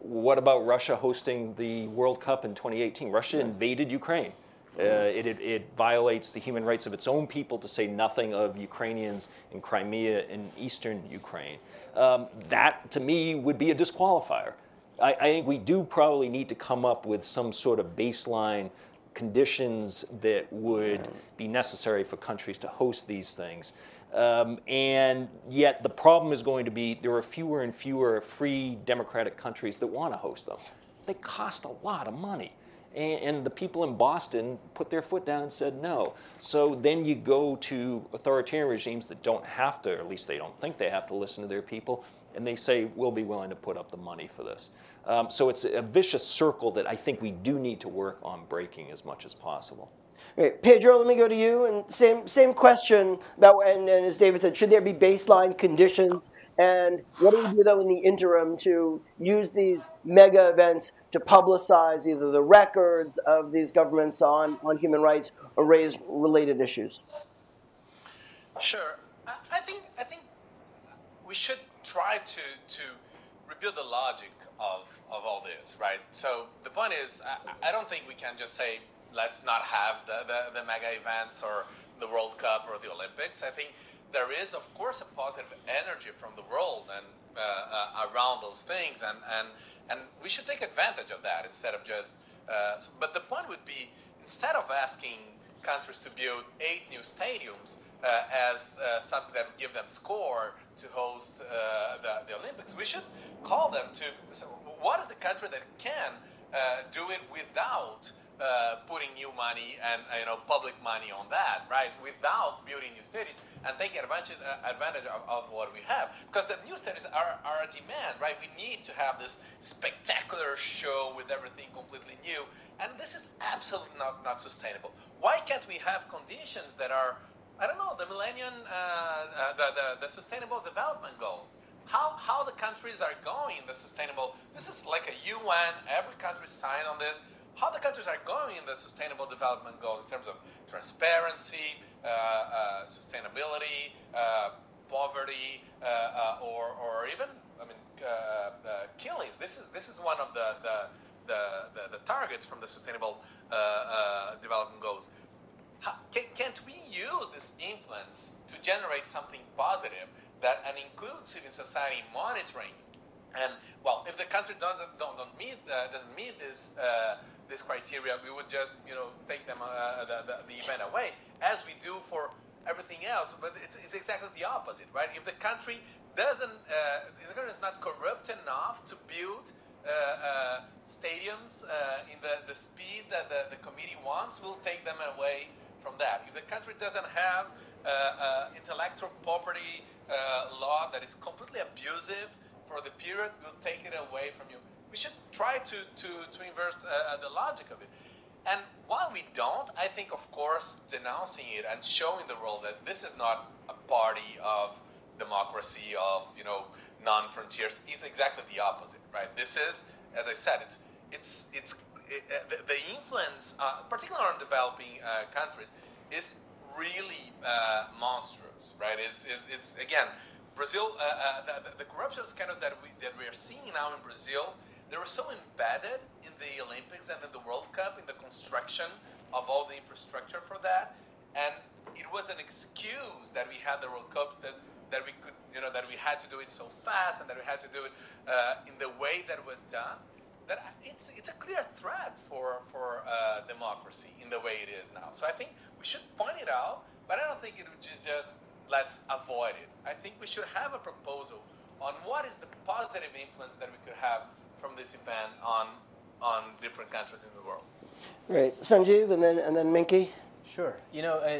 What about Russia hosting the World Cup in 2018? Russia invaded Ukraine. Uh, it, it, it, violates the human rights of its own people to say nothing of Ukrainians in Crimea and eastern Ukraine. Um, that, to me, would be a disqualifier. I, I, think we do probably need to come up with some sort of baseline conditions that would be necessary for countries to host these things. Um, and yet, the problem is going to be there are fewer and fewer free democratic countries that want to host them. They cost a lot of money. And, and, the people in Boston put their foot down and said no. So then you go to authoritarian regimes that don't have to, or at least they don't think they have to listen to their people, and they say, we'll be willing to put up the money for this. Um, so it's a vicious circle that I think we do need to work on breaking as much as possible. Great. Pedro, let me go to you. And same same question about and, and, as David said, should there be baseline conditions? And what do we do though in the interim to use these mega events to publicize either the records of these governments on, on human rights or raise related issues? Sure. I, I think I think we should try to to rebuild the logic of of all this, right? So the point is, I, I don't think we can just say let's not have the, the, the mega events or the World Cup or the Olympics. I think there is, of course, a positive energy from the world and uh, uh, around those things, and, and and we should take advantage of that instead of just. Uh, so, but the point would be instead of asking countries to build eight new stadiums uh, as uh, something that would give them score to host uh, the, the Olympics, we should call them to. So what is the country that can do it without? uh, putting new money and uh, you know public money on that, right? Without building new cities and taking advantage uh, advantage of, of, what we have, because the new cities are, are a demand, right? We need to have this spectacular show with everything completely new, and this is absolutely not not sustainable. Why can't we have conditions that are I don't know the Millennium, uh, uh, the, the the Sustainable Development Goals how, how the countries are going the sustainable this is like a UN every country signed on this how the countries are going in the sustainable development goals in terms of transparency, uh, uh, sustainability, uh, poverty, uh, or, or even, I mean, killings. This is this is one of the the, the, the, the targets from the sustainable development goals. Can, can't we use this influence to generate something positive that and include civil society monitoring? And well, if the country doesn't don't, don't meet uh, doesn't meet this uh, this criteria, we would just you know take them uh, the, the, the event away, as we do for everything else. But it's, it's exactly the opposite, right? If the country doesn't, uh, the country is not corrupt enough to build uh, uh, stadiums uh, in the, the speed that the, the committee wants, we'll take them away from that. If the country doesn't have uh, uh, intellectual property uh, law that is completely abusive for the period, we'll take it away from you. We should try to, to, to inverse the logic of it. And while we don't, I think, of course, denouncing it and showing the world that this is not a party of democracy, of you know non-frontiers, is exactly the opposite, right? This is, as I said, it's it's it's it, uh, the, the, influence, uh, particularly on developing uh, countries, is really uh, monstrous, right? Is is it's again, Brazil, uh, uh, the, the, corruption scandals that we that we are seeing now in Brazil, they were so embedded in the Olympics and in the World Cup in the construction of all the infrastructure for that, and it was an excuse that we had the World Cup that that we could, you know, that we had to do it so fast and that we had to do it uh, in the way that was done. That it's it's a clear threat for for uh, democracy in the way it is now. So I think we should point it out, but I don't think it would just, just let's avoid it. I think we should have a proposal on what is the positive influence that we could have from this event on on different countries in the world. Right, Sunjeev, and then and then Minky. Sure. You know, uh,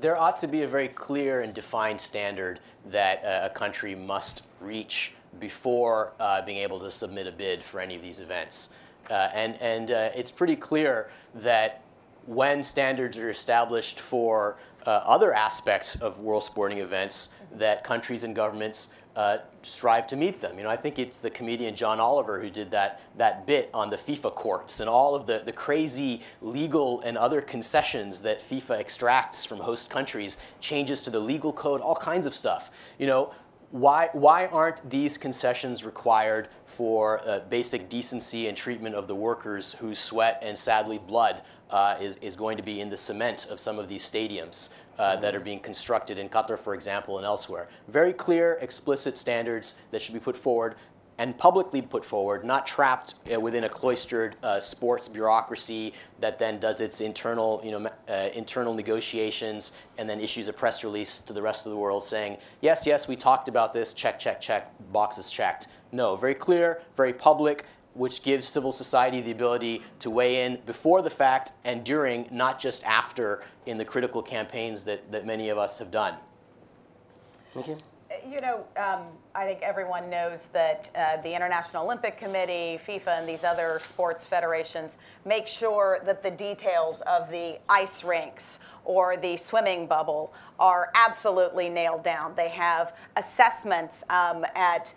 there ought to be a very clear and defined standard that uh, a country must reach before uh, being able to submit a bid for any of these events. Uh, and and uh, it's pretty clear that when standards are established for uh, other aspects of world sporting events, that countries and governments uh, strive to meet them. You know, I think it's the comedian John Oliver who did that, that bit on the FIFA courts and all of the, the crazy legal and other concessions that FIFA extracts from host countries, changes to the legal code, all kinds of stuff. You know, why, why aren't these concessions required for uh, basic decency and treatment of the workers whose sweat and sadly blood uh, is, is going to be in the cement of some of these stadiums? uh, that are being constructed in Qatar, for example, and elsewhere. Very clear, explicit standards that should be put forward and publicly put forward, not trapped uh, within a cloistered uh, sports bureaucracy that then does its internal, you know, uh, internal negotiations and then issues a press release to the rest of the world saying, yes, yes, we talked about this, check, check, check, boxes checked. No, very clear, very public, which gives civil society the ability to weigh in before the fact and during, not just after, in the critical campaigns that, that many of us have done. Thank you. You know, um, I think everyone knows that uh, the International Olympic Committee, FIFA, and these other sports federations make sure that the details of the ice rinks or the swimming bubble are absolutely nailed down. They have assessments um, at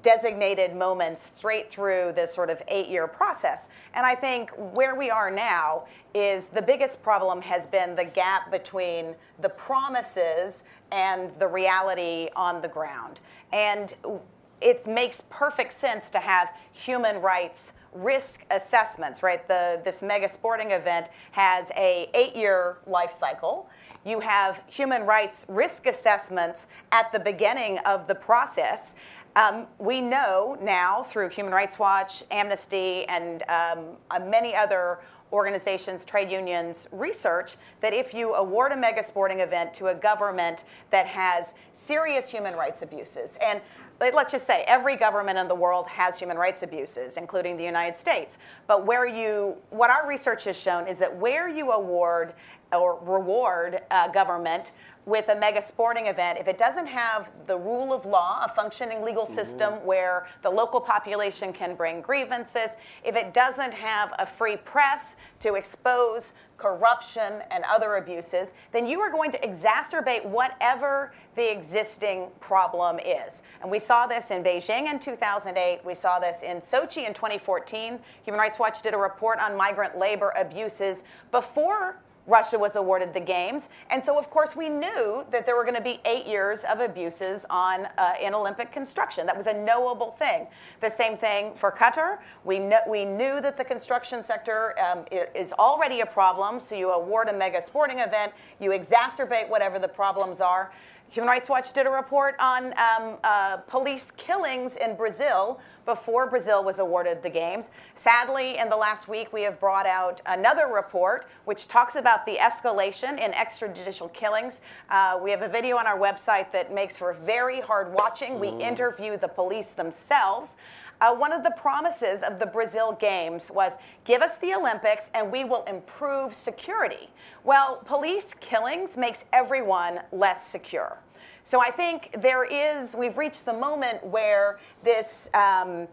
designated moments straight through this sort of eight year process. And I think where we are now is the biggest problem has been the gap between the promises and the reality on the ground. And it makes perfect sense to have human rights risk assessments, right? The, this mega sporting event has a eight-year life cycle. You have human rights risk assessments at the beginning of the process. Um, we know now through Human Rights Watch, Amnesty, and um, uh, many other organizations, trade unions, research that if you award a mega sporting event to a government that has serious human rights abuses, and let's just say every government in the world has human rights abuses, including the United States. But where you, what our research has shown is that where you award or reward a government with a mega sporting event, if it doesn't have the rule of law, a functioning legal mm-hmm. system mm-hmm. where the local population can bring grievances, if it doesn't have a free press to expose corruption and other abuses, then you are going to exacerbate whatever the existing problem is. And we saw this in Beijing in 2008. We saw this in Sochi in 2014. Human Rights Watch did a report on migrant labor abuses before Russia was awarded the games. And so, of course, we knew that there were going to be eight years of abuses on uh, in Olympic construction. That was a knowable thing. The same thing for Qatar. We, kn- we knew that the construction sector um, is already a problem. So you award a mega sporting event, you exacerbate whatever the problems are. Human Rights Watch did a report on um, uh, police killings in Brazil before Brazil was awarded the games. Sadly, in the last week, we have brought out another report which talks about the escalation in extrajudicial killings. Uh, we have a video on our website that makes for very hard watching. We interview the police themselves. Uh, one of the promises of the Brazil Games was give us the Olympics and we will improve security. Well, police killings makes everyone less secure. So I think there is, we've reached the moment where this, um,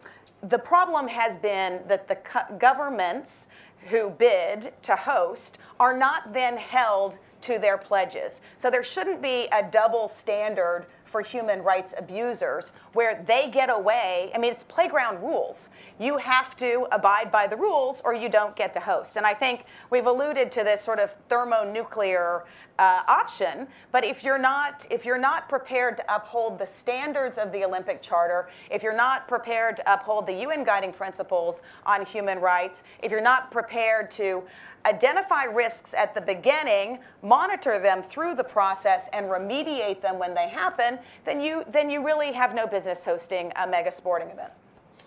the problem has been that the governments who bid to host are not then held to their pledges. So there shouldn't be a double standard for human rights abusers where they get away. I mean, it's playground rules. You have to abide by the rules or you don't get to host. And I think we've alluded to this sort of thermonuclear uh, option. But if you're not if you're not prepared to uphold the standards of the Olympic Charter, if you're not prepared to uphold the UN guiding principles on human rights, if you're not prepared to identify risks at the beginning, monitor them through the process, and remediate them when they happen, then you then you really have no business hosting a mega sporting event.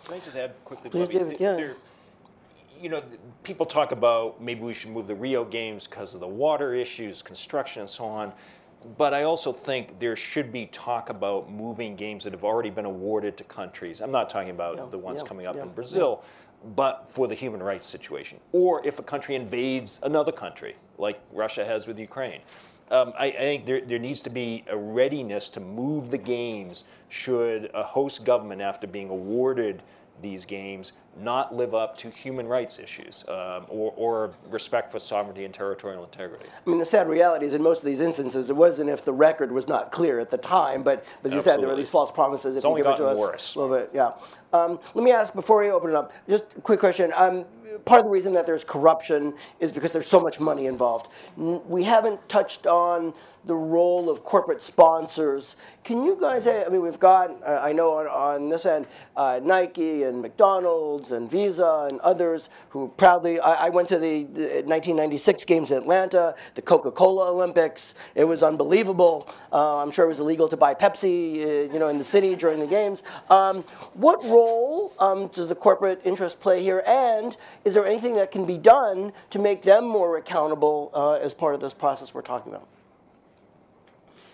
Can I just add quickly? Please, David, yeah. There, you know, people talk about maybe we should move the Rio Games because of the water issues, construction, and so on. But I also think there should be talk about moving games that have already been awarded to countries. I'm not talking about yeah, the ones yeah, coming up yeah, in Brazil, but for the human rights situation. Or if a country invades another country, like Russia has with Ukraine. Um, I, I, think there, there needs to be a readiness to move the games should a host government, after being awarded these games not live up to human rights issues um, or, or, respect for sovereignty and territorial integrity. I mean, the sad reality is in most of these instances, it wasn't if the record was not clear at the time, but, as you said, there were these false promises. It's if only you give it to us worse. A little bit, yeah. Um, let me ask, before we open it up, just a quick question. Um, part of the reason that there's corruption is because there's so much money involved. We haven't touched on the role of corporate sponsors. Can you guys, I mean, we've got, uh, I know on, on this end, uh, Nike and McDonald's and Visa and others who proudly, I, I went to the, the, 1996 games in Atlanta, the Coca-Cola Olympics. It was unbelievable. Uh, I'm sure it was illegal to buy Pepsi, uh, you know, in the city during the games. Um, what role um, does the corporate interest play here? And is there anything that can be done to make them more accountable uh, as part of this process we're talking about?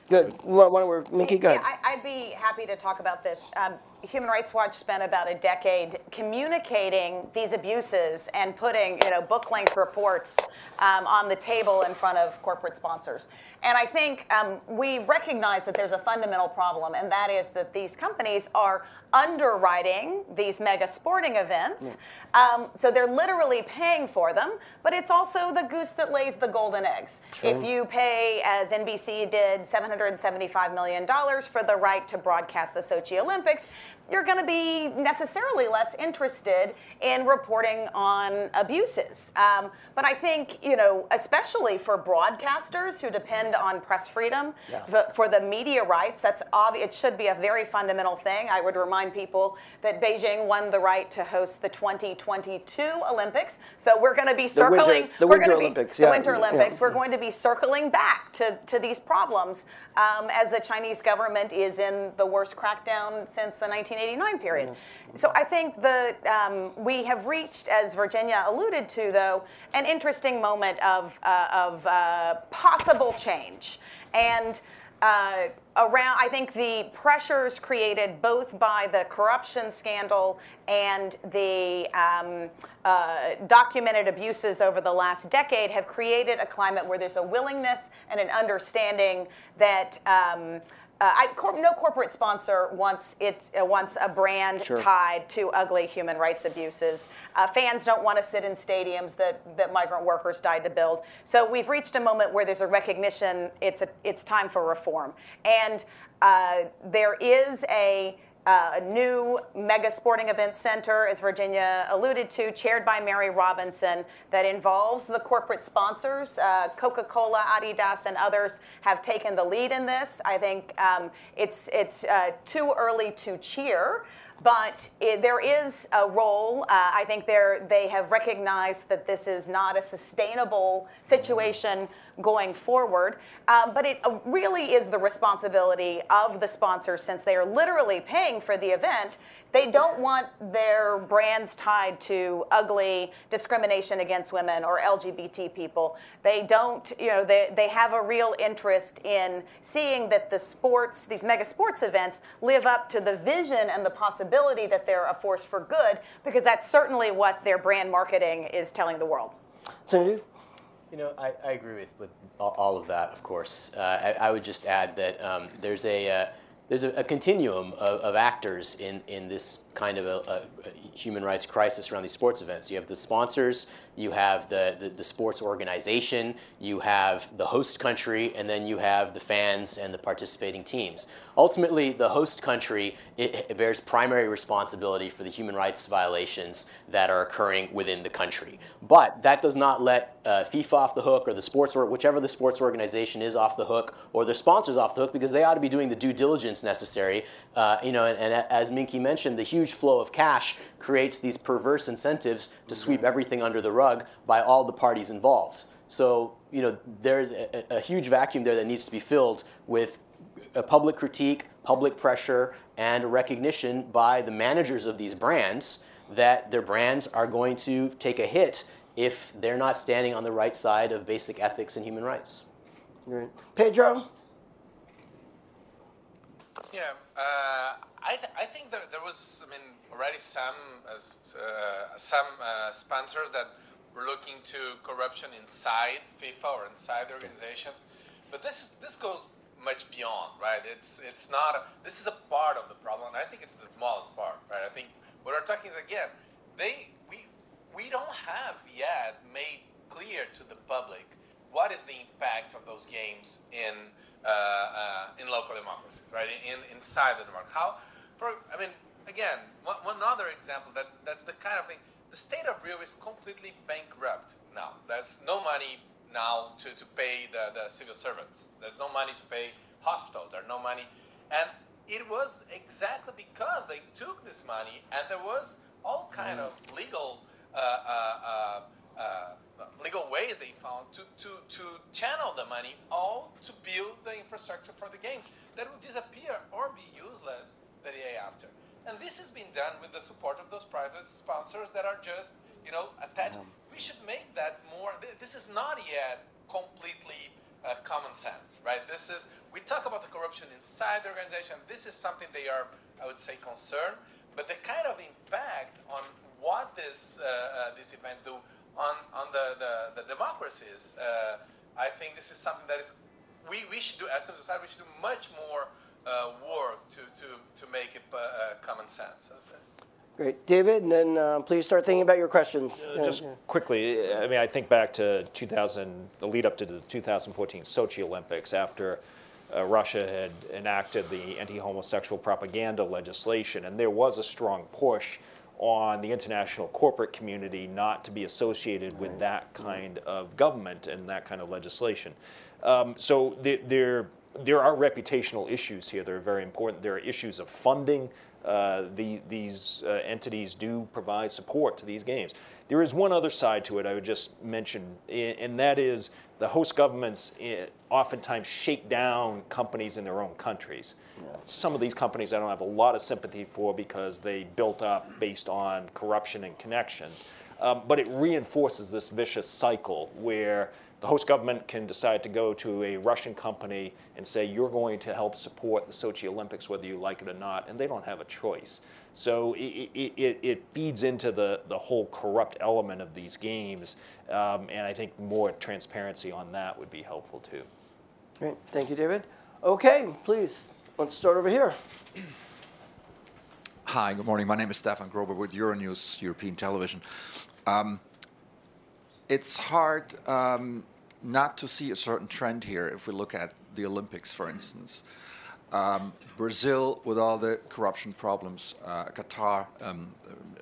Good. Why don't we, Minky, go ahead. Yeah, I, would be happy to talk about this. Um, Human Rights Watch spent about a decade communicating these abuses and putting, you know, book-length reports um, on the table in front of corporate sponsors. And I think um, we recognize that there's a fundamental problem, and that is that these companies are underwriting these mega sporting events. Yeah. Um, so they're literally paying for them, but it's also the goose that lays the golden eggs. Sure. If you pay, as NBC did, $775 million for the right to broadcast the Sochi Olympics, you're going to be necessarily less interested in reporting on abuses. Um, but I think, you know, especially for broadcasters who depend on press freedom, yeah. for the media rights, that's obvious. It should be a very fundamental thing. I would remind people that Beijing won the right to host the 2022 Olympics. So we're going to be circling. The Winter, the winter Olympics. Be, yeah. The Winter Olympics. Yeah. We're going to be circling back to, to these problems um, as the Chinese government is in the worst crackdown since the 19 1989 period. So I think the um, we have reached, as Virginia alluded to, though, an interesting moment of, uh, of uh, possible change. And uh, around, I think the pressures created both by the corruption scandal and the um, uh, documented abuses over the last decade have created a climate where there's a willingness and an understanding that. Um, uh, I, cor- no corporate sponsor wants it's uh, wants a brand sure. tied to ugly human rights abuses. Uh, fans don't want to sit in stadiums that, that migrant workers died to build. So we've reached a moment where there's a recognition it's a, it's time for reform, and uh, there is a uh, a new mega sporting event center, as Virginia alluded to, chaired by Mary Robinson, that involves the corporate sponsors. Uh, Coca Cola, Adidas, and others have taken the lead in this. I think um, it's, it's uh, too early to cheer. But it, there is a role. Uh, I think they have recognized that this is not a sustainable situation going forward. Um, but it uh, really is the responsibility of the sponsors since they are literally paying for the event. They don't want their brands tied to ugly discrimination against women or LGBT people. They don't, you know, they, they have a real interest in seeing that the sports, these mega sports events, live up to the vision and the possibility that they're a force for good, because that's certainly what their brand marketing is telling the world. Sunjeev? You know, I, I agree with, with all of that, of course. Uh, I, I, would just add that um, there's a uh, there's a, a continuum of, of, actors in, in this kind of a, a, human rights crisis around these sports events. You have the sponsors, you have the, the, the, sports organization, you have the host country, and then you have the fans and the participating teams. Ultimately, the host country it, it bears primary responsibility for the human rights violations that are occurring within the country. But that does not let uh, FIFA off the hook or the sports or whichever the sports organization is off the hook or their sponsors off the hook because they ought to be doing the due diligence necessary. Uh, you know, and, and, as Minky mentioned, the huge flow of cash creates these perverse incentives to sweep everything under the rug by all the parties involved. So, you know, there's a, a huge vacuum there that needs to be filled with a public critique, public pressure, and recognition by the managers of these brands that their brands are going to take a hit if they're not standing on the right side of basic ethics and human rights. Right. Pedro? Yeah, uh, I, th- I think that there was, I mean, already some uh, some uh, sponsors that were looking to corruption inside FIFA or inside the organizations, but this this goes much beyond, right? It's it's not. A, this is a part of the problem. I think it's the smallest part, right? I think what we're talking is again, they we we don't have yet made clear to the public what is the impact of those games in uh, uh, in local democracies, right? In inside the democracy. How, for, I mean, again, one, one other example that that's the kind of thing. The state of Rio is completely bankrupt now. There's no money now to, to pay the, the civil servants. There's no money to pay hospitals. There's no money, and it was exactly because they took this money and there was all kind of legal uh, uh, uh, legal ways they found to, to, to channel the money all to build the infrastructure for the games that would disappear or be useless the day after. And this has been done with the support of those private sponsors that are just, you know, attached. Um, we should make that more. This is not yet completely uh, common sense, right? This is we talk about the corruption inside the organization. This is something they are, I would say, concerned. But the kind of impact on what this uh, uh, this event do on on the the, the democracies, uh, I think this is something that is we, we should do as a society. We should do much more uh, work to to to make it uh, common sense. Great, David, and then uh, please start thinking about your questions. Uh, just yeah. quickly, I mean, I think back to 2000, the lead up to the 2014 Sochi Olympics after uh, Russia had enacted the anti-homosexual propaganda legislation, and there was a strong push on the international corporate community not to be associated with that kind of government and that kind of legislation. Um, so there, there, there are reputational issues here that are very important. There are issues of funding. Uh, the, these uh, entities do provide support to these games. There is one other side to it I would just mention, and that is the host governments eh, oftentimes shake down companies in their own countries. Yeah. Some of these companies I don't have a lot of sympathy for because they built up based on corruption and connections. Um, but it reinforces this vicious cycle where the host government can decide to go to a Russian company and say, you're going to help support the Sochi Olympics whether you like it or not, and they don't have a choice. So it, it, it feeds into the, the whole corrupt element of these games, um, and I think more transparency on that would be helpful too. Great, thank you, David. Okay, please, let's start over here. Hi, good morning. My name is Stefan Grobe with Euronews European Television. Um, it's hard um, not to see a certain trend here if we look at the Olympics, for instance. um, Brazil with all the corruption problems, uh, Qatar, um,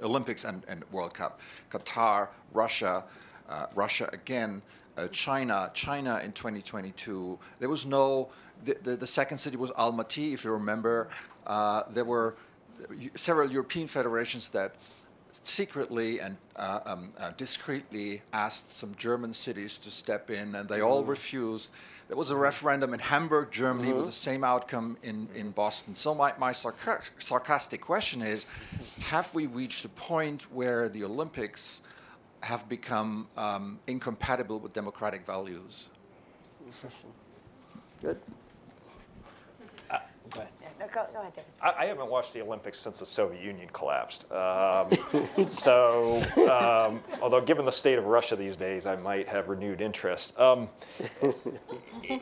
Olympics and, and World Cup, Qatar, Russia, uh, Russia again, uh, China, China in 2022. There was no, the, the, the second city was Almaty, if you remember. Uh, there were several European federations that secretly and uh, um, uh, discreetly asked some German cities to step in, and they all refused. There was a referendum in Hamburg, Germany, with the same outcome in, in Boston. So, my, my sarca- sarcastic question is Have we reached a point where the Olympics have become um, incompatible with democratic values? Good. Go ahead. No, go, go ahead, David. I, I haven't watched the Olympics since the Soviet Union collapsed. Um, so, um, although given the state of Russia these days, I might have renewed interest. Um, i-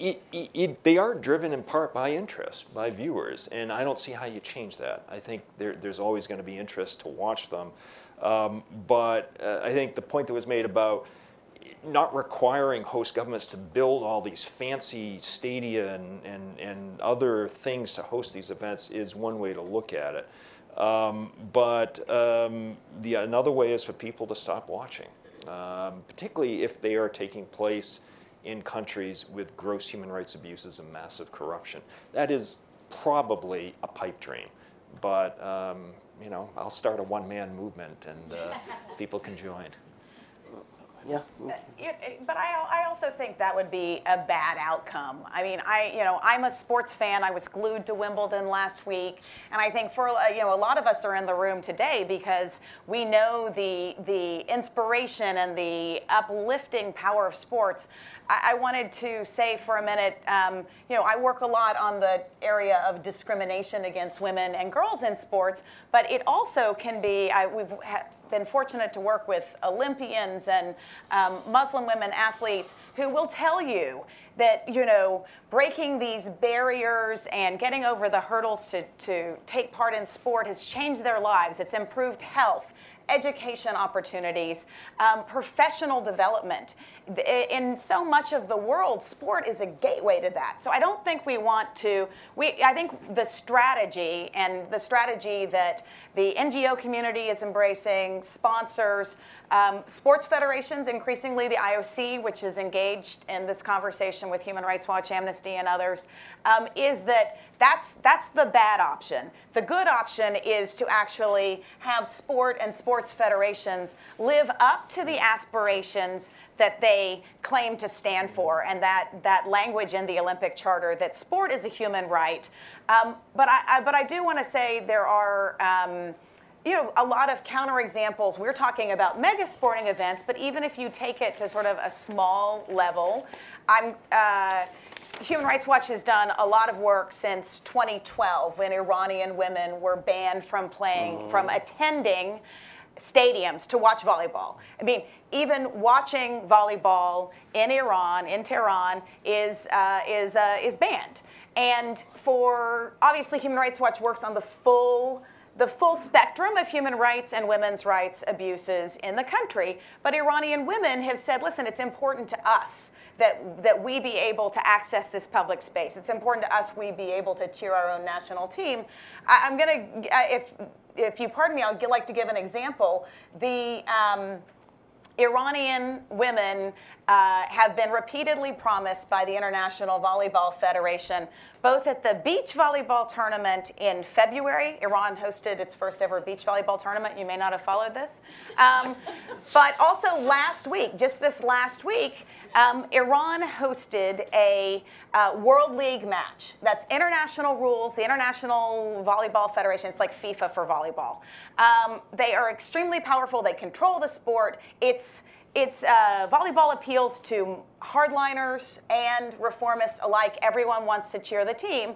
i- i- i- they are driven in part by interest, by viewers, and I don't see how you change that. I think there, there's always going to be interest to watch them. Um, but uh, I think the point that was made about not requiring host governments to build all these fancy stadia and, and, and other things to host these events is one way to look at it. Um, but um, the, another way is for people to stop watching, um, particularly if they are taking place in countries with gross human rights abuses and massive corruption. That is probably a pipe dream, but um, you know, I'll start a one-man movement and uh, people can join. Yeah. It- it- but I, I also think that would be a bad outcome. I mean, I, you know, I'm a sports fan. I was glued to Wimbledon last week, and I think for, uh, you know, a lot of us are in the room today because we know the the inspiration and the uplifting power of sports. I, I wanted to say for a minute, um, you know, I work a lot on the area of discrimination against women and girls in sports, but it also can be. I, we've ha- been fortunate to work with Olympians and um, Muslim women athletes who will tell you that you know breaking these barriers and getting over the hurdles to, to take part in sport has changed their lives. It's improved health education opportunities, um, professional development. In so much of the world, sport is a gateway to that. So I don't think we want to. We, I think the strategy and the strategy that the NGO community is embracing, sponsors, um, sports federations, increasingly the IOC, which is engaged in this conversation with Human Rights Watch, Amnesty, and others, um, is that that's that's the bad option. The good option is to actually have sport and sports federations live up to the aspirations that they claim to stand for, and that that language in the Olympic Charter that sport is a human right. Um, but I, I but I do want to say there are. Um, you know, a lot of counterexamples. We're talking about mega sporting events, but even if you take it to sort of a small level, I'm. Uh, Human Rights Watch has done a lot of work since 2012 when Iranian women were banned from playing, from attending stadiums to watch volleyball. I mean, even watching volleyball in Iran, in Tehran, is, uh, is, uh, is banned. And for obviously, Human Rights Watch works on the full the full spectrum of human rights and women's rights abuses in the country. But Iranian women have said, listen, it's important to us that, that we be able to access this public space. It's important to us we be able to cheer our own national team. I, am going to, if, if you pardon me, I'd like to give an example. The um, Iranian women uh, have been repeatedly promised by the International Volleyball Federation, both at the beach volleyball tournament in February. Iran hosted its first ever beach volleyball tournament. You may not have followed this. Um, but also last week, just this last week, um, Iran hosted a uh, World League match. That's international rules, the International Volleyball Federation. It's like FIFA for volleyball. Um, they are extremely powerful. They control the sport. It's it's uh, volleyball appeals to hardliners and reformists alike. Everyone wants to cheer the team,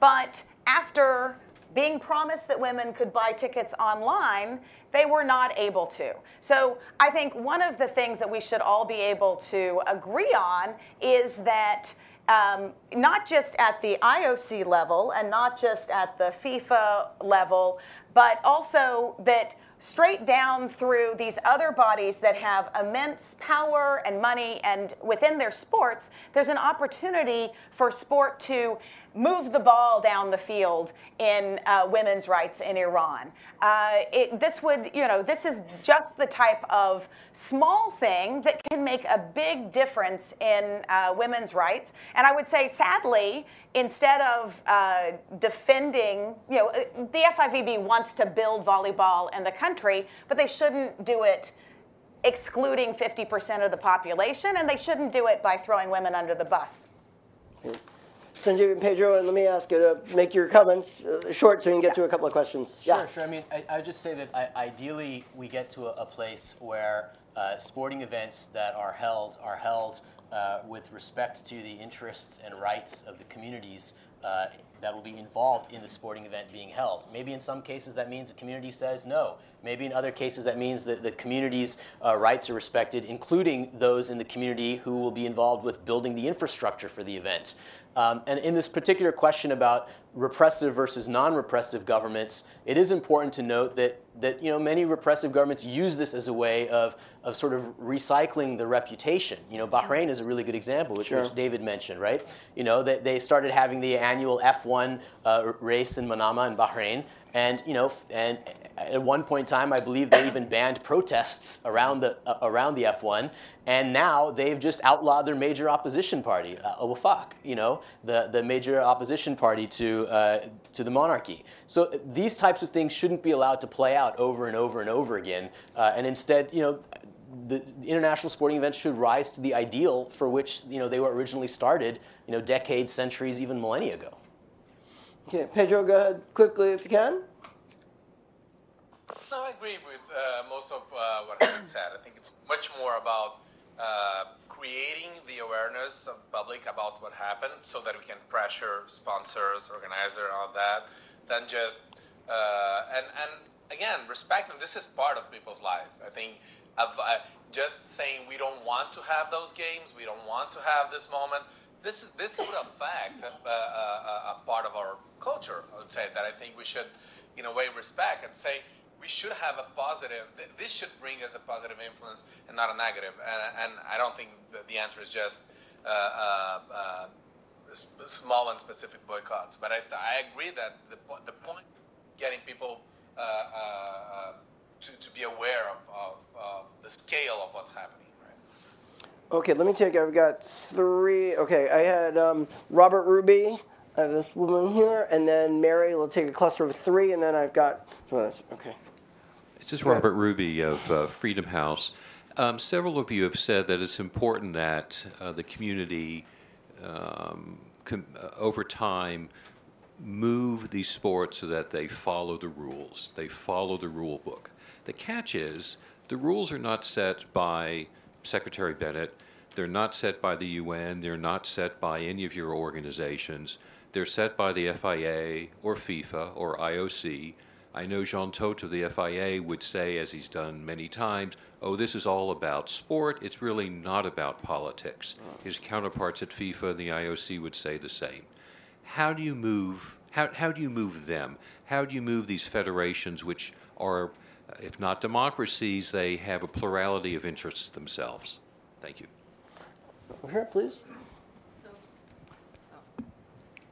but after being promised that women could buy tickets online, they were not able to. So I think one of the things that we should all be able to agree on is that um, not just at the IOC level and not just at the FIFA level, but also that straight down through these other bodies that have immense power and money and within their sports, there's an opportunity for sport to move the ball down the field in uh, women's rights in Iran. Uh, it, this would, you know, this is just the type of small thing that can make a big difference in uh, women's rights. And I would say, sadly, instead of uh, defending, you know, the FIVB wants to build volleyball in the country, but they shouldn't do it excluding 50% of the population, and they shouldn't do it by throwing women under the bus. Sanjay and Pedro, and let me ask you to make your comments uh, short so we can get to a couple of questions. Sure, sure. I mean, I, I just say that I, ideally we get to a, a place where uh, sporting events that are held are held uh, with respect to the interests and rights of the communities uh, that will be involved in the sporting event being held. Maybe in some cases that means the community says no. Maybe in other cases that means that the community's uh, rights are respected, including those in the community who will be involved with building the infrastructure for the event. Um, and in this particular question about repressive versus non-repressive governments, it is important to note that that you know many repressive governments use this as a way of of sort of recycling the reputation. You know, Bahrain is a really good example, which, Sure. which David mentioned, right? You know, they, they started having the annual F1 uh, race in Manama in Bahrain, and you know, and at one point in time, I believe they even banned protests around the uh, around the F1, and now they've just outlawed their major opposition party, uh, Al you know, the the major opposition party to uh, to the monarchy. So uh, these types of things shouldn't be allowed to play out over and over and over again, uh, and instead, you know. The international sporting events should rise to the ideal for which you know they were originally started, you know, decades, centuries, even millennia ago. Okay, Pedro, go ahead quickly if you can. No, I agree with uh, most of uh, what been said. I think it's much more about uh, creating the awareness of public about what happened so that we can pressure sponsors, organizer, all that, than just uh, and and again respecting this is part of people's life. I think uh, just saying we don't want to have those games, we don't want to have this moment. This is this would affect a, a, a, a part of our culture. I would say that I think we should, in a way, respect and say we should have a positive. th- This should bring us a positive influence and not a negative. And, and I don't think the answer is just uh, uh, uh, small and specific boycotts. But I, I agree that the, the point, getting people uh, uh, to, to be aware of, of, of the scale of what's happening. Okay, let me take. I've got three. Okay, I had um, Robert Ruby. I have this woman here, and then Mary. We'll take a cluster of three, and then I've got. Okay. This is Robert Ruby of uh, Freedom House. Um, several of you have said that it's important that uh, the community, um, com- uh, over time, move these sports so that they follow the rules. They follow the rule book. The catch is the rules are not set by Secretary Bennett. They're not set by the UN. They're not set by any of your organizations. They're set by the FIA or FIFA or IOC. I know Jean Todt of the FIA would say, as he's done many times, oh, this is all about sport. It's really not about politics. His counterparts at FIFA and the IOC would say the same. How do you move? How, how do you move them? How do you move these federations, which are, if not democracies, they have a plurality of interests themselves? Thank you. Over here, please.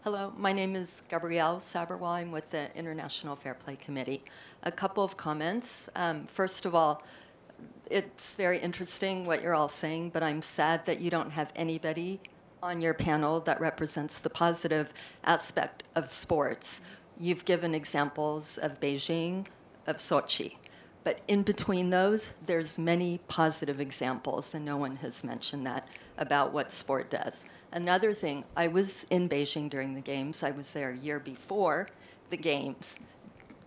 Hello, my name is Gabrielle Saberwal. I'm with the International Fair Play Committee. A couple of comments. Um, first of all, it's very interesting what you're all saying, but I'm sad that you don't have anybody on your panel that represents the positive aspect of sports. You've given examples of Beijing, of Sochi. But in between those, there's many positive examples, and no one has mentioned that about what sport does. Another thing, I was in Beijing during the games. I was there a year before the games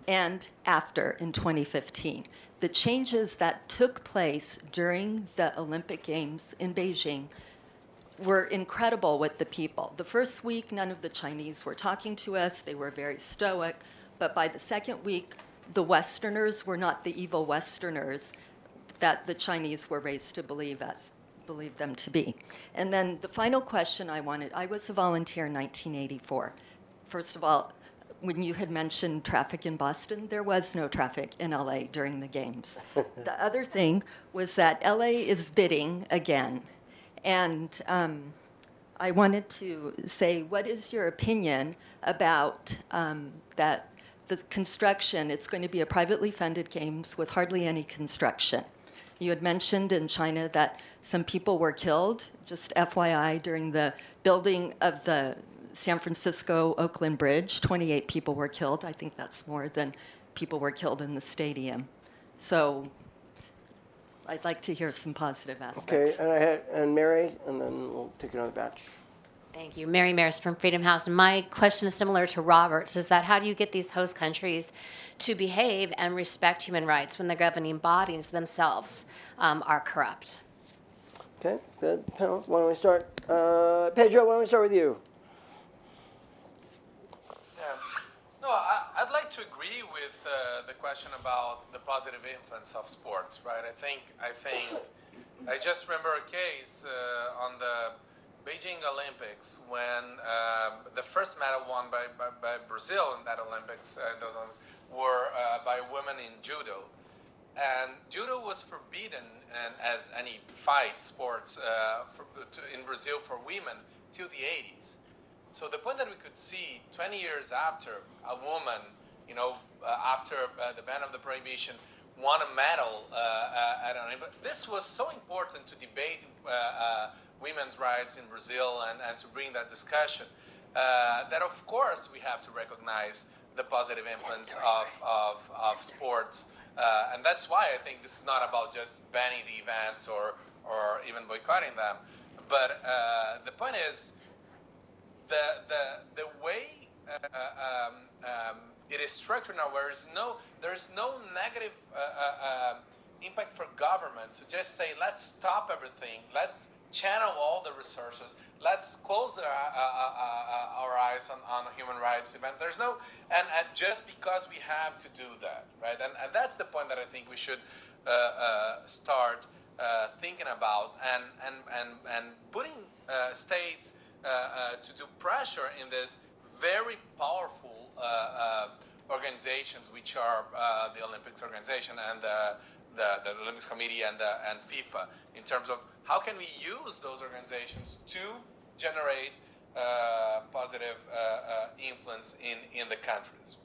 and after in 2015. The changes that took place during the Olympic Games in Beijing were incredible with the people. The first week, none of the Chinese were talking to us, they were very stoic. But by the second week, the Westerners were not the evil Westerners that the Chinese were raised to believe as believe them to be. And then the final question I wanted I was a volunteer in 1984. First of all, when you had mentioned traffic in Boston, there was no traffic in LA during the games. the other thing was that LA is bidding again. And um, I wanted to say, what is your opinion about um, that the construction? It's going to be a privately funded games with hardly any construction. You had mentioned in China that some people were killed, just FYI, during the building of the San Francisco Oakland Bridge. 28 people were killed. I think that's more than people were killed in the stadium. So I'd like to hear some positive aspects. Okay, and I had, and Mary, and then we'll take another batch. Thank you. Mary Maris from Freedom House. My question is similar to Robert's is that how do you get these host countries to behave and respect human rights when the governing bodies themselves um, are corrupt? Okay, good. Why don't we start? Uh, Pedro, why don't we start with you? Yeah. No, I, I'd like to agree with uh, the question about the positive influence of sports, right? I think I think I just remember a case uh, on the Beijing Olympics when uh, the first medal won by, by, by Brazil in that Olympics uh, those were uh, by women in judo, and judo was forbidden and as any fight sports uh, for, to, in Brazil for women till the 80s. So the point that we could see 20 years after a woman, you know, uh, after uh, the ban of the prohibition, won a medal at an Olympic. This was so important to debate women's rights in Brazil and, and to bring that discussion uh, that, of course, we have to recognize the positive influence of, of, of sports. Uh, and that's why I think this is not about just banning the events or, or even boycotting them. But uh, the point is, the the the way uh, um, um, it is structured now, where is no there is no negative uh, uh, um, impact for governments to just say let's stop everything, let's channel all the resources, let's close the, uh, uh, uh, our eyes on, on human rights event. There's no and, and just because we have to do that, right? And and that's the point that I think we should uh, uh, start uh, thinking about and and and and putting uh, states uh, uh, to do pressure in this very powerful uh, uh, organizations, which are uh, the Olympics organization and uh, the, the Olympics Committee and, uh, and FIFA, in terms of how can we use those organizations to generate uh, positive uh, uh, influence in, in the countries.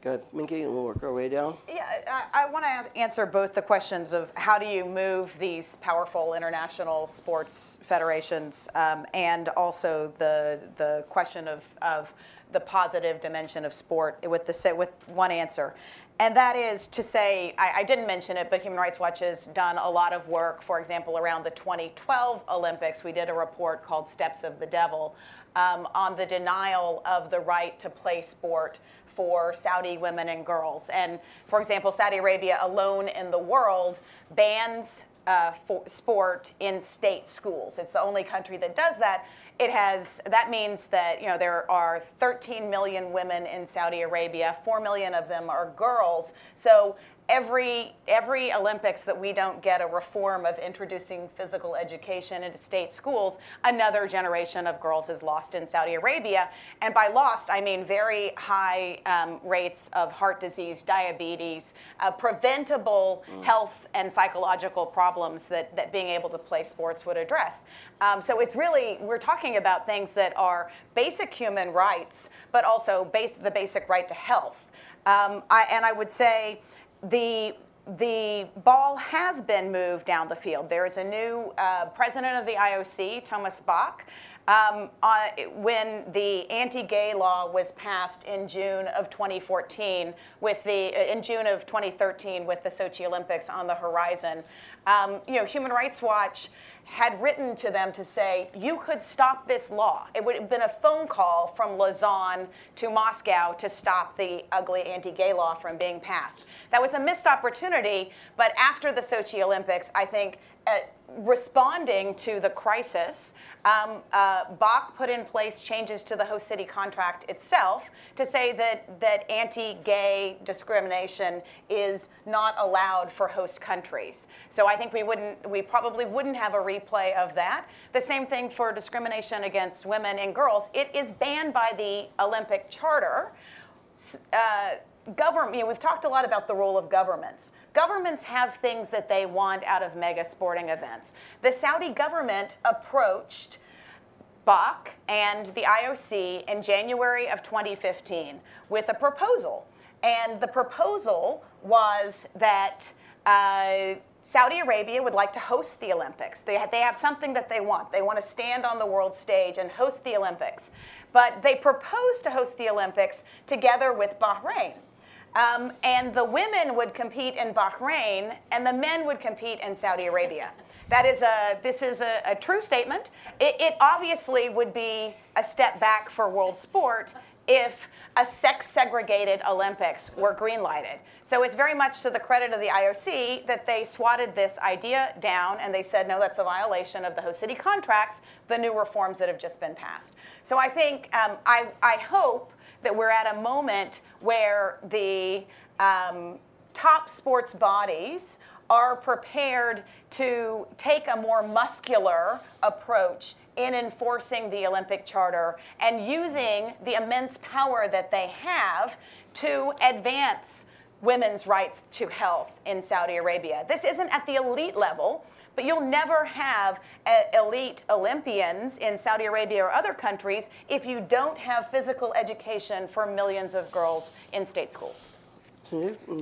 Good. Minky, and we'll work our way down. Yeah, I, I want to answer both the questions of how do you move these powerful international sports federations, um, and also the the question of, of the positive dimension of sport with the sa- with one answer, and that is to say I, I didn't mention it, but Human Rights Watch has done a lot of work. For example, around the 2012 Olympics, we did a report called "Steps of the Devil." Um, on the denial of the right to play sport for Saudi women and girls. And for example, Saudi Arabia alone in the world bans uh, sport in state schools. It's the only country that does that. It has that means that you know there are 13 million women in Saudi Arabia. 4 million of them are girls. So every every Olympics that we don't get a reform of introducing physical education into state schools, another generation of girls is lost in Saudi Arabia. And by lost, I mean very high um, rates of heart disease, diabetes, uh, preventable health and psychological problems that, that being able to play sports would address. Um, so it's really, we're talking about things that are basic human rights, but also base, the basic right to health. Um, I, and I would say, the the ball has been moved down the field. There is a new uh, president of the IOC, Thomas Bach. Um, uh, when the anti-gay law was passed in June of 2014, with the uh, in June of 2013, with the Sochi Olympics on the horizon, um, you know, Human Rights Watch had written to them to say, you could stop this law. It would have been a phone call from Lausanne to Moscow to stop the ugly anti gay law from being passed. That was a missed opportunity, but after the Sochi Olympics, I think. Uh, responding to the crisis, um, uh, Bach put in place changes to the host city contract itself to say that, that anti gay discrimination is not allowed for host countries. So I think we, wouldn't, we probably wouldn't have a replay of that. The same thing for discrimination against women and girls. It is banned by the Olympic Charter. Uh, government, you know, we've talked a lot about the role of governments. Governments have things that they want out of mega sporting events. The Saudi government approached Bach and the IOC in January of 2015 with a proposal. And the proposal was that uh, Saudi Arabia would like to host the Olympics. They, they have something that they want. They want to stand on the world stage and host the Olympics. But they propose to host the Olympics together with Bahrain. Um, and the women would compete in Bahrain, and the men would compete in Saudi Arabia. That is a, this is a, a true statement. It, it obviously would be a step back for world sport if a sex segregated Olympics were greenlighted. So it's very much to the credit of the IOC that they swatted this idea down and they said, no, that's a violation of the host city contracts, the new reforms that have just been passed. So I think, um, I, I hope that we're at a moment where the um, top sports bodies are prepared to take a more muscular approach in enforcing the Olympic Charter and using the immense power that they have to advance women's rights to health in Saudi Arabia. This isn't at the elite level. But you'll never have elite Olympians in Saudi Arabia or other countries if you don't have physical education for millions of girls in state schools.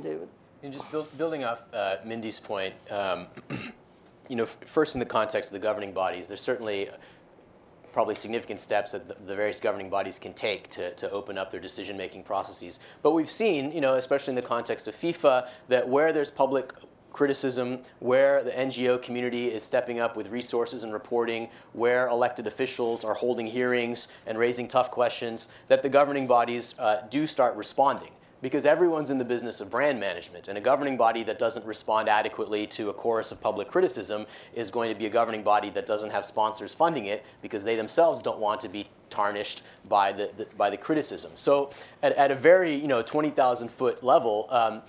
David? And just build, building off uh, Minky's point, um, you know, first in the context of the governing bodies, there's certainly probably significant steps that the, various governing bodies can take to, to open up their decision-making processes. But we've seen, you know, especially in the context of FIFA, that where there's public criticism, where the NGO community is stepping up with resources and reporting, where elected officials are holding hearings and raising tough questions, that the governing bodies uh, do start responding because everyone's in the business of brand management. And a governing body that doesn't respond adequately to a chorus of public criticism is going to be a governing body that doesn't have sponsors funding it because they themselves don't want to be tarnished by the, the by the criticism. So at, at a very you know 20,000 foot level, um,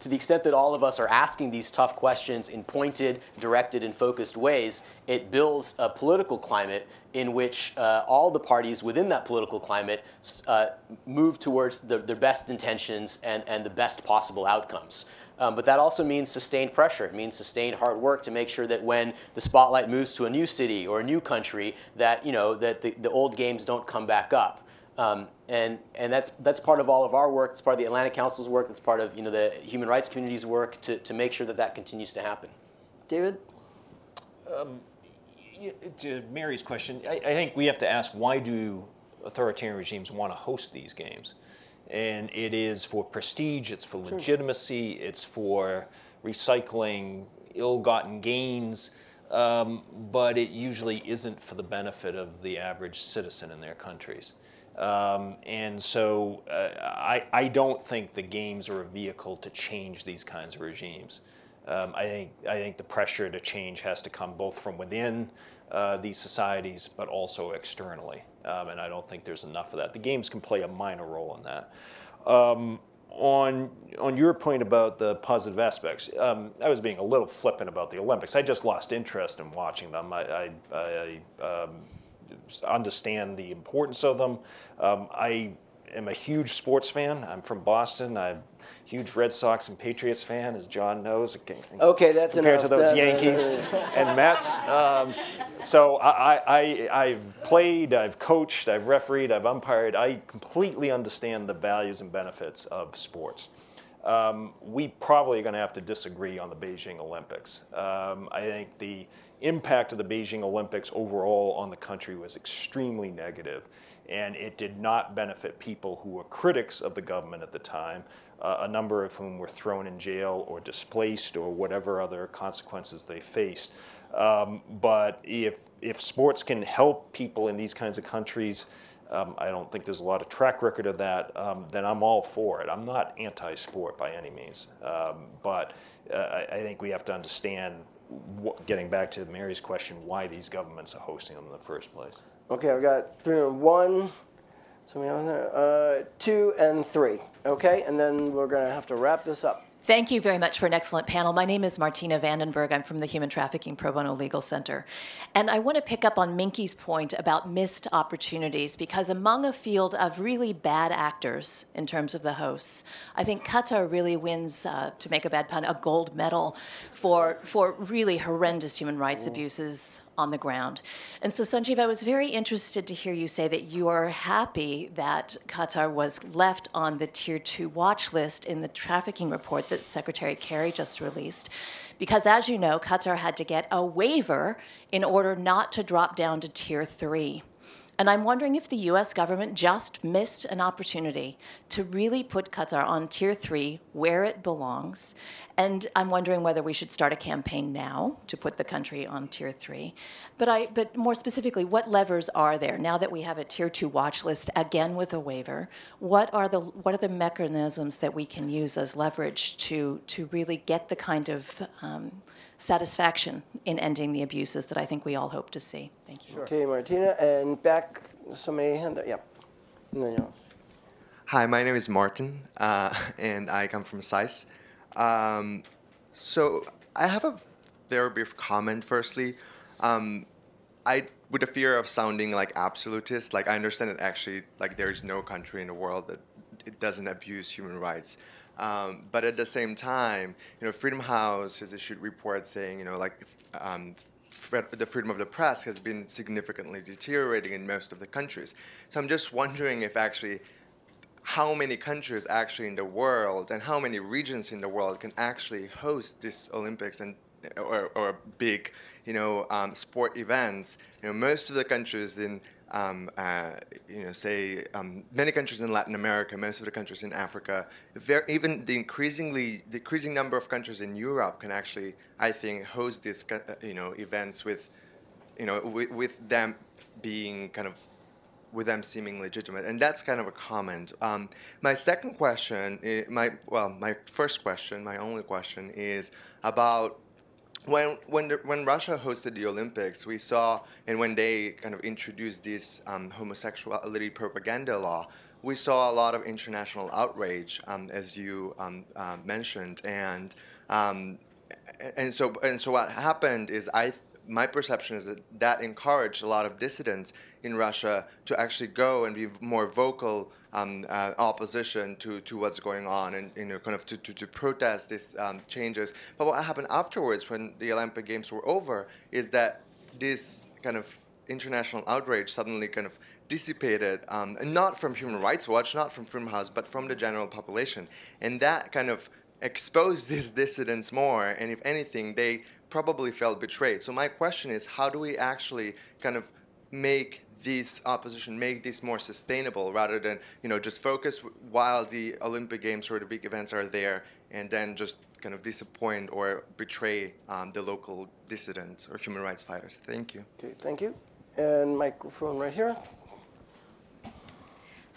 to the extent that all of us are asking these tough questions in pointed, directed, and focused ways, it builds a political climate in which uh, all the parties within that political climate uh, move towards the, their best intentions and, and the best possible outcomes. Um, but that also means sustained pressure. It means sustained hard work to make sure that when the spotlight moves to a new city or a new country, that you know that the, the old games don't come back up. Um, and and that's that's part of all of our work. It's part of the Atlantic Council's work. It's part of you know the human rights community's work to, to make sure that that continues to happen. David. Um, to Mary's question, I, I, think we have to ask why do authoritarian regimes want to host these games? And it is for prestige, it's for legitimacy, it's for recycling ill-gotten gains, um, but it usually isn't for the benefit of the average citizen in their countries. Um, and so uh, I, I don't think the games are a vehicle to change these kinds of regimes. Um, I, think, I think the pressure to change has to come both from within uh, these societies, but also externally. Um, and I don't think there's enough of that. The games can play a minor role in that. Um, on on your point about the positive aspects, um, I was being a little flippant about the Olympics. I just lost interest in watching them. I, I, I um, understand the importance of them. Um, I am a huge sports fan. I'm from Boston. I'm a huge Red Sox and Patriots fan, as John knows. Okay, that's compared enough. to those that, Yankees and Mets. Um, so I, I, I've played, I've coached, I've refereed, I've umpired. I completely understand the values and benefits of sports. Um, we probably are going to have to disagree on the Beijing Olympics. Um, I think the impact of the Beijing Olympics overall on the country was extremely negative, and it did not benefit people who were critics of the government at the time, uh, a number of whom were thrown in jail or displaced or whatever other consequences they faced. Um, but if if sports can help people in these kinds of countries, um, I don't think there's a lot of track record of that. Um, then I'm all for it. I'm not anti-sport by any means, um, but uh, I think we have to understand. What, getting back to Mary's question, why these governments are hosting them in the first place. Okay, I've got three and one. Somebody on there. Uh, two and three. Okay, and then we're gonna have to wrap this up. Thank you very much for an excellent panel. My name is Martina Vandenberg. I'm from the Human Trafficking Pro Bono Legal Center. And I want to pick up on Minky's point about missed opportunities because among a field of really bad actors in terms of the hosts, I think Qatar really wins, uh, to make a bad pun, a gold medal for, for really horrendous human rights abuses on the ground. And so, Sunjeev, I was very interested to hear you say that you are happy that Qatar was left on the tier two watch list in the trafficking report that Secretary Kerry just released. Because, as you know, Qatar had to get a waiver in order not to drop down to tier three. And I'm wondering if the US government just missed an opportunity to really put Qatar on tier three where it belongs. And I'm wondering whether we should start a campaign now to put the country on tier three. But, I, but more specifically, what levers are there now that we have a tier two watch list, again with a waiver? What are the, what are the mechanisms that we can use as leverage to, to really get the kind of um, satisfaction in ending the abuses that I think we all hope to see. Thank you. Okay, Martina, and back, somebody hand that, yep. No, no. Hi, my name is Martin, uh, and I come from SAIS. Um, so I have a very brief comment. Firstly, um, I, with the fear of sounding like absolutist, like I understand that actually, like there is no country in the world that it doesn't abuse human rights. Um, but at the same time, you know, Freedom House has issued reports saying, you know, like um, the freedom of the press has been significantly deteriorating in most of the countries. So I'm just wondering if actually how many countries actually in the world and how many regions in the world can actually host these Olympics and or, or big, you know, um, sport events. You know, most of the countries in um, uh, you know, say um, many countries in Latin America, most of the countries in Africa, even the increasingly the increasing number of countries in Europe can actually, I think, host these uh, you know events with, you know, with, with them being kind of with them seeming legitimate, and that's kind of a comment. Um, my second question, eh, my well, my first question, my only question is about when when the, when Russia hosted the Olympics, we saw, and when they kind of introduced this um, homosexuality propaganda law, we saw a lot of international outrage, um, as you um, uh, mentioned, and um, and so and so what happened is I my perception is that that encouraged a lot of dissidents in Russia to actually go and be more vocal um, uh, opposition to, to what's going on and you know kind of to, to, to protest these um, changes. But what happened afterwards when the Olympic Games were over is that this kind of international outrage suddenly kind of dissipated, um, not from Human Rights Watch, not from Freedom House, but from the general population. And that kind of exposed these dissidents more, and if anything, they probably felt betrayed. So my question is, how do we actually kind of make this opposition, make this more sustainable, rather than you know just focus while the Olympic Games or the big events are there, and then just kind of disappoint or betray um, the local dissidents or human rights fighters. Thank you. Okay, thank you. And microphone right here.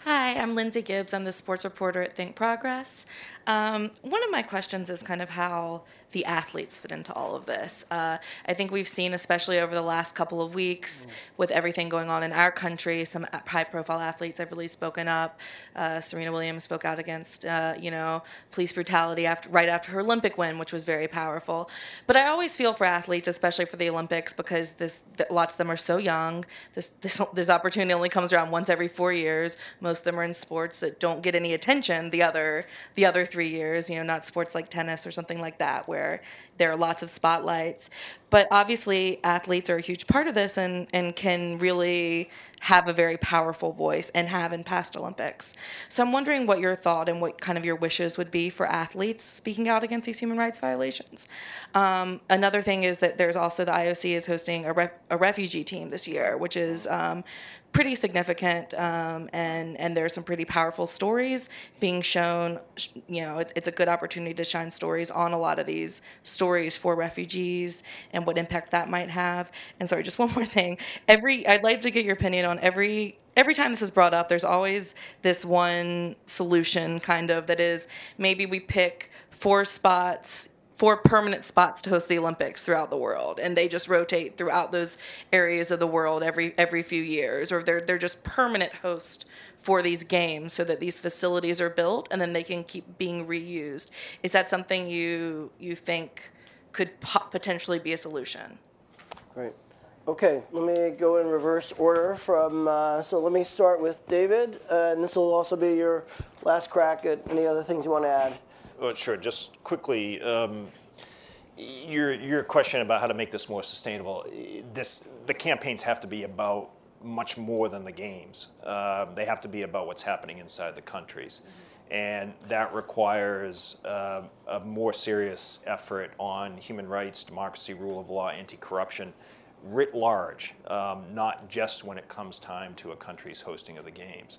Hi, I'm Lindsay Gibbs. I'm the sports reporter at Think Progress. Um, one of my questions is kind of how the athletes fit into all of this. Uh, I think we've seen, especially over the last couple of weeks, mm. with everything going on in our country, some high profile athletes have really spoken up. Uh, Serena Williams spoke out against, uh, you know, police brutality after, right after her Olympic win, which was very powerful. But I always feel for athletes, especially for the Olympics, because this, lots of them are so young. This, this, this opportunity only comes around once every four years. Most of them are in sports that don't get any attention the other, the other three years, you know, not sports like tennis or something like that, where there are lots of spotlights. But obviously, athletes are a huge part of this and, and can really have a very powerful voice and have in past Olympics. So I'm wondering what your thought and what kind of your wishes would be for athletes speaking out against these human rights violations. Um, another thing is that there's also the IOC is hosting a, a refugee team this year, which is um, pretty significant, um, and and there's some pretty powerful stories being shown. You know, it, it's a good opportunity to shine stories on a lot of these stories for refugees and what impact that might have. And sorry, just one more thing. Every I'd like to get your opinion on every every time this is brought up, there's always this one solution kind of that is maybe we pick four spots four permanent spots to host the Olympics throughout the world, and they just rotate throughout those areas of the world every every few years, or they're they're just permanent host for these games, so that these facilities are built and then they can keep being reused. Is that something you you think could po- potentially be a solution? Great. Okay, let me go in reverse order from, uh, so let me start with David, uh, and this will also be your last crack at any other things you want to add. Well, sure. Just quickly, um, your your question about how to make this more sustainable. This the campaigns have to be about much more than the games. Uh, they have to be about what's happening inside the countries, and that requires uh, a more serious effort on human rights, democracy, rule of law, anti-corruption, writ large, um, not just when it comes time to a country's hosting of the games.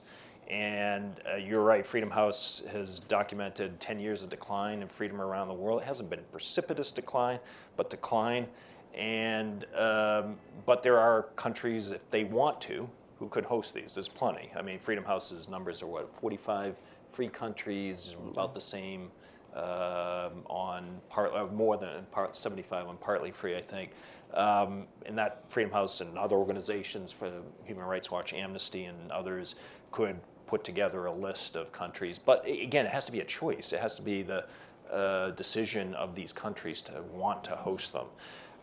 And uh, you're right, Freedom House has documented 10 years of decline in freedom around the world. It hasn't been precipitous decline, but decline. And um, but there are countries, if they want to, who could host these. There's plenty. I mean, Freedom House's numbers are what 45 free countries, about the same um, on part uh, more than part 75 on partly free, I think. Um, and that Freedom House and other organizations for Human Rights Watch, Amnesty, and others could put together a list of countries. But again, it has to be a choice. It has to be the uh, decision of these countries to want to host them.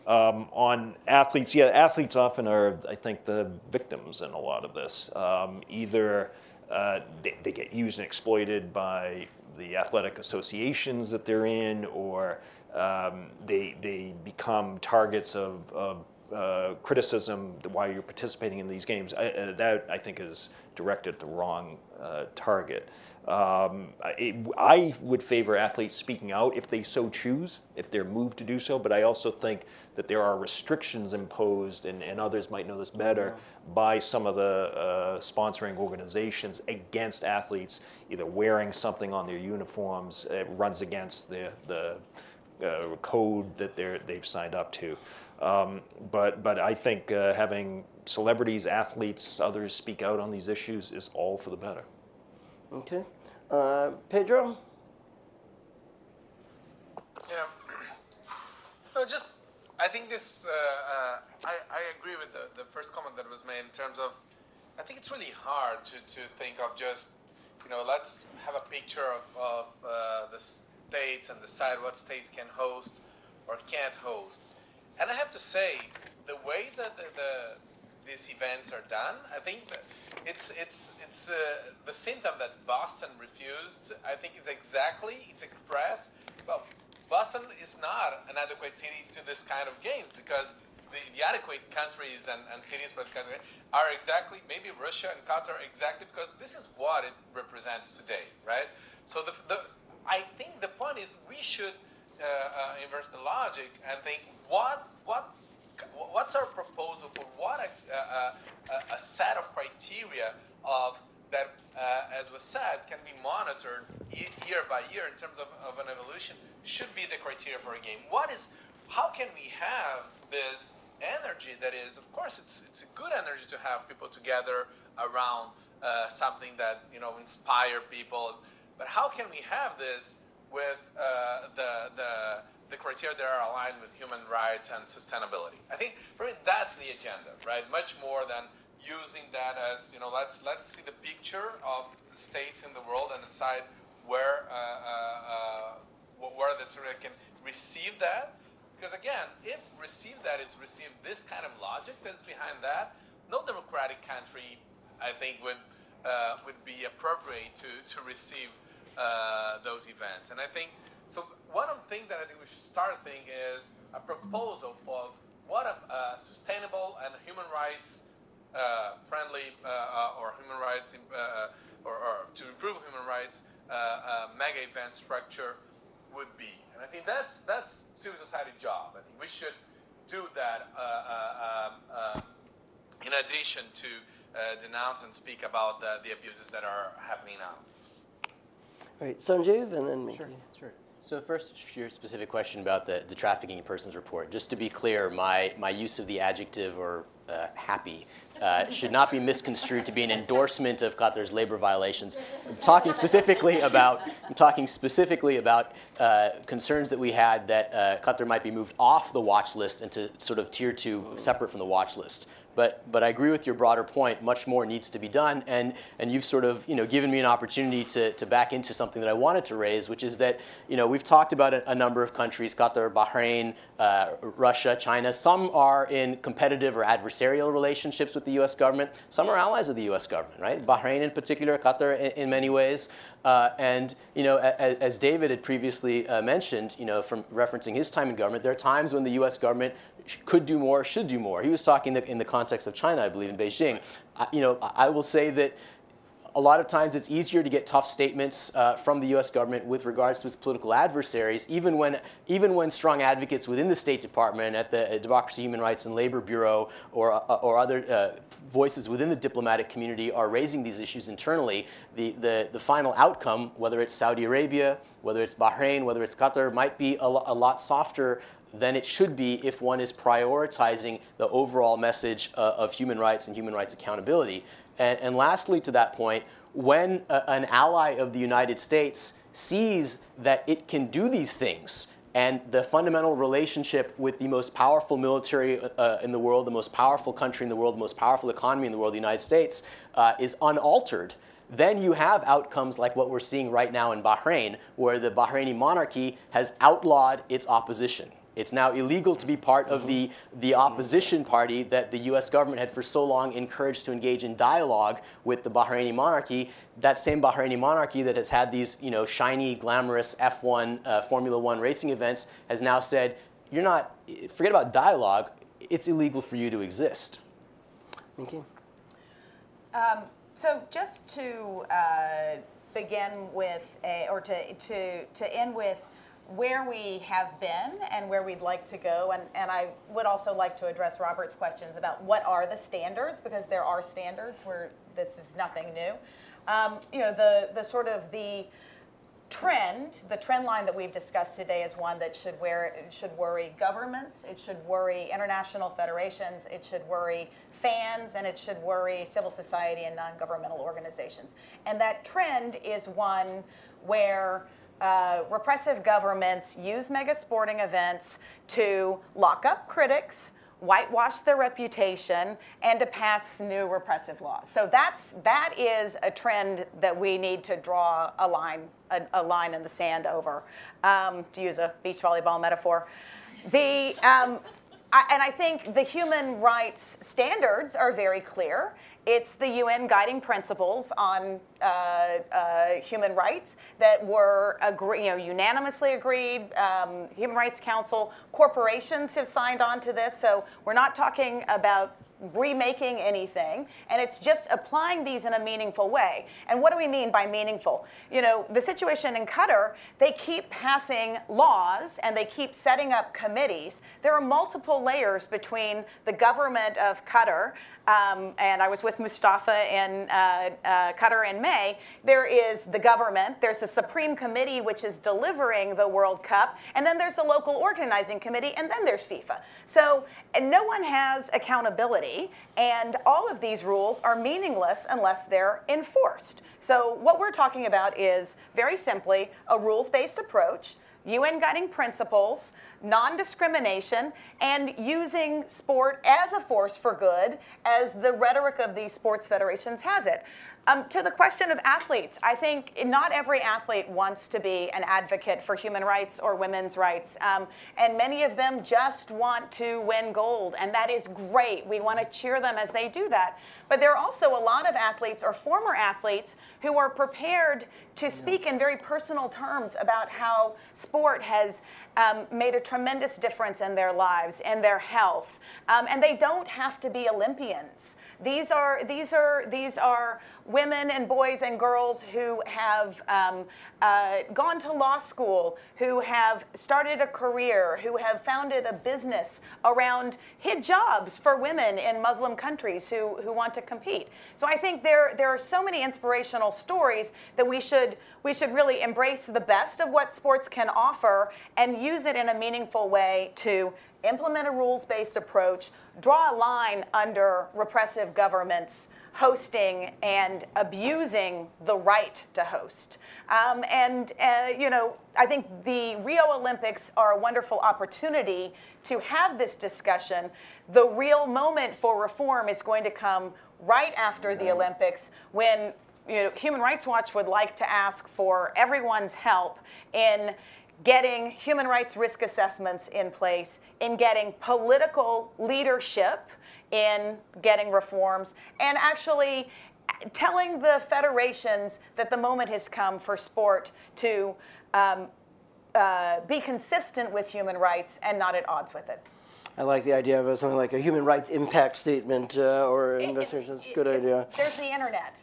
Um, on athletes, yeah, athletes often are, I think, the victims in a lot of this. Um, either uh, they, they, get used and exploited by the athletic associations that they're in, or um, they, they become targets of, of uh, criticism while you're participating in these games. I, uh, that I think is directed at the wrong uh, target. Um, it, I would favor athletes speaking out if they so choose, if they're moved to do so, but I also think that there are restrictions imposed, and, and others might know this better, by some of the uh, sponsoring organizations against athletes either wearing something on their uniforms. It runs against the, the uh, code that they're, they've signed up to. Um, but, but I think uh, having celebrities, athletes, others speak out on these issues is all for the better. Okay. Uh, Pedro? Yeah. No, just, I think this, uh, uh, I, I agree with the, the first comment that was made in terms of, I think it's really hard to, to think of just, you know, let's have a picture of, of uh, the states and decide what states can host or can't host. And I have to say, the way that the, the these events are done, I think it's it's it's uh, the symptom that Boston refused. I think it's exactly it's expressed. Well, Boston is not an adequate city to this kind of games because the, the adequate countries and, and cities for the country are exactly maybe Russia and Qatar exactly because this is what it represents today, right? So the, the I think the point is we should uh, uh, inverse the logic and think what what what's our proposal for what a, a, a set of criteria of that, uh, as was said, can be monitored year by year in terms of, of, an evolution should be the criteria for a game. What is, how can we have this energy that is, of course, it's it's a good energy to have people together around uh, something that you know inspire people, but how can we have this with uh, the the the criteria that are aligned with human rights and sustainability. I think for me that's the agenda, right? Much more than using that as you know let's let's see the picture of states in the world and decide where uh, uh, uh, where the Syria can receive that. Because again, if receive that is receive this kind of logic that's behind that, no democratic country, I think, would uh, would be appropriate to to receive uh, those events. And I think so. One of the things that I think we should start thinking is a proposal of what a uh, sustainable and human rights uh, friendly uh, uh, or human rights uh, or, or, to improve human rights mega event structure would be. And I think that's that's civil society job. I think we should do that um, um, in addition to denounce and speak about the, the abuses that are happening now. Right, Sunjeev, and then me. Sure, sure. So first, your specific question about the, the trafficking persons report. Just to be clear, my, my use of the adjective or uh, happy uh, should not be misconstrued to be an endorsement of Qatar's labor violations. I'm talking specifically about I'm talking specifically about uh, concerns that we had that uh, Qatar might be moved off the watch list into sort of tier two, separate from the watch list. But, but I agree with your broader point. Much more needs to be done, and, and you've sort of you know given me an opportunity to, to back into something that I wanted to raise, which is that you know we've talked about a, a number of countries: Qatar, Bahrain, uh, Russia, China. Some are in competitive or adversarial relationships with the U.S. government. Some are allies of the U.S. government, right? Bahrain in particular, Qatar in, in many ways, uh, and you know as, as David had previously uh, mentioned, you know from referencing his time in government, there are times when the U.S. government could do more, should do more. He was talking in the context of China, I believe, in Beijing. I, you know, I will say that a lot of times it's easier to get tough statements uh, from the U.S. government with regards to its political adversaries, even when, even when strong advocates within the State Department, at the uh, Democracy, Human Rights, and Labor Bureau, or, uh, or other uh, voices within the diplomatic community are raising these issues internally. The, the, the final outcome, whether it's Saudi Arabia, whether it's Bahrain, whether it's Qatar, might be a, a lot softer than it should be if one is prioritizing the overall message uh, of human rights and human rights accountability. And, and lastly, to that point, when a, an ally of the United States sees that it can do these things, and the fundamental relationship with the most powerful military uh, in the world, the most powerful country in the world, the most powerful economy in the world, the United States, uh, is unaltered, then you have outcomes like what we're seeing right now in Bahrain, where the Bahraini monarchy has outlawed its opposition. It's now illegal to be part of the, the opposition party that the US government had for so long encouraged to engage in dialogue with the Bahraini monarchy. That same Bahraini monarchy that has had these you know, shiny, glamorous F1, uh, Formula One racing events has now said, you're not, forget about dialogue, it's illegal for you to exist. Thank you. Um, so just to uh, begin with, a, or to, to, to end with, where we have been and where we'd like to go. And, and I would also like to address Robert's questions about what are the standards, because there are standards where this is nothing new. Um, you know, the, the sort of the trend, the trend line that we've discussed today is one that should, wear, should worry governments, it should worry international federations, it should worry fans, and it should worry civil society and non-governmental organizations. And that trend is one where uh, repressive governments use mega sporting events to lock up critics, whitewash their reputation, and to pass new repressive laws. So that's that is a trend that we need to draw a line a, a line in the sand over. Um, to use a beach volleyball metaphor, the um, I, and I think the human rights standards are very clear. It's the UN guiding principles on uh, uh, human rights that were agree, you know, unanimously agreed. Um, human Rights Council, corporations have signed on to this, so we're not talking about remaking anything, and it's just applying these in a meaningful way. And what do we mean by meaningful? You know, the situation in Qatar, they keep passing laws and they keep setting up committees. There are multiple layers between the government of Qatar, um, and I was with Mustafa in uh, uh, Qatar in May. There is the government, there's a Supreme Committee which is delivering the World Cup, and then there's the local organizing committee, and then there's FIFA. So no one has accountability, and all of these rules are meaningless unless they're enforced. So what we're talking about is very simply a rules-based approach UN guiding principles, non discrimination, and using sport as a force for good, as the rhetoric of these sports federations has it. Um, to the question of athletes, I think not every athlete wants to be an advocate for human rights or women's rights. Um, and many of them just want to win gold, and that is great. We want to cheer them as they do that. But there are also a lot of athletes or former athletes who are prepared to speak in very personal terms about how sport has um, made a tremendous difference in their lives and their health. Um, and they don't have to be Olympians. These are, these are, these are women and boys and girls who have um, uh, gone to law school, who have started a career, who have founded a business around hijabs for women in Muslim countries who, who want to compete. So I think there, there are so many inspirational stories that we should, we should really embrace the best of what sports can offer and use it in a meaningful way to implement a rules based approach, draw a line under repressive governments hosting and abusing the right to host. Um, and, uh, you know, I think the Rio Olympics are a wonderful opportunity to have this discussion. The real moment for reform is going to come right after the Olympics when you know, Human Rights Watch would like to ask for everyone's help in getting human rights risk assessments in place, in getting political leadership in getting reforms, and actually telling the federations that the moment has come for sport to um, uh, be consistent with human rights and not at odds with it. I like the idea of something like a human rights impact statement uh, or investigation. That's a good idea. There's the internet.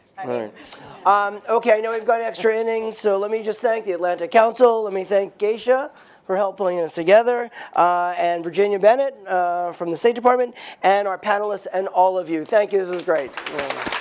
Um, okay, I know we've got extra innings, so let me just thank the Atlantic Council. Let me thank Geysha for helping us together, uh, and Virginia Bennett uh, from the State Department, and our panelists, and all of you. Thank you. This was great. Yeah.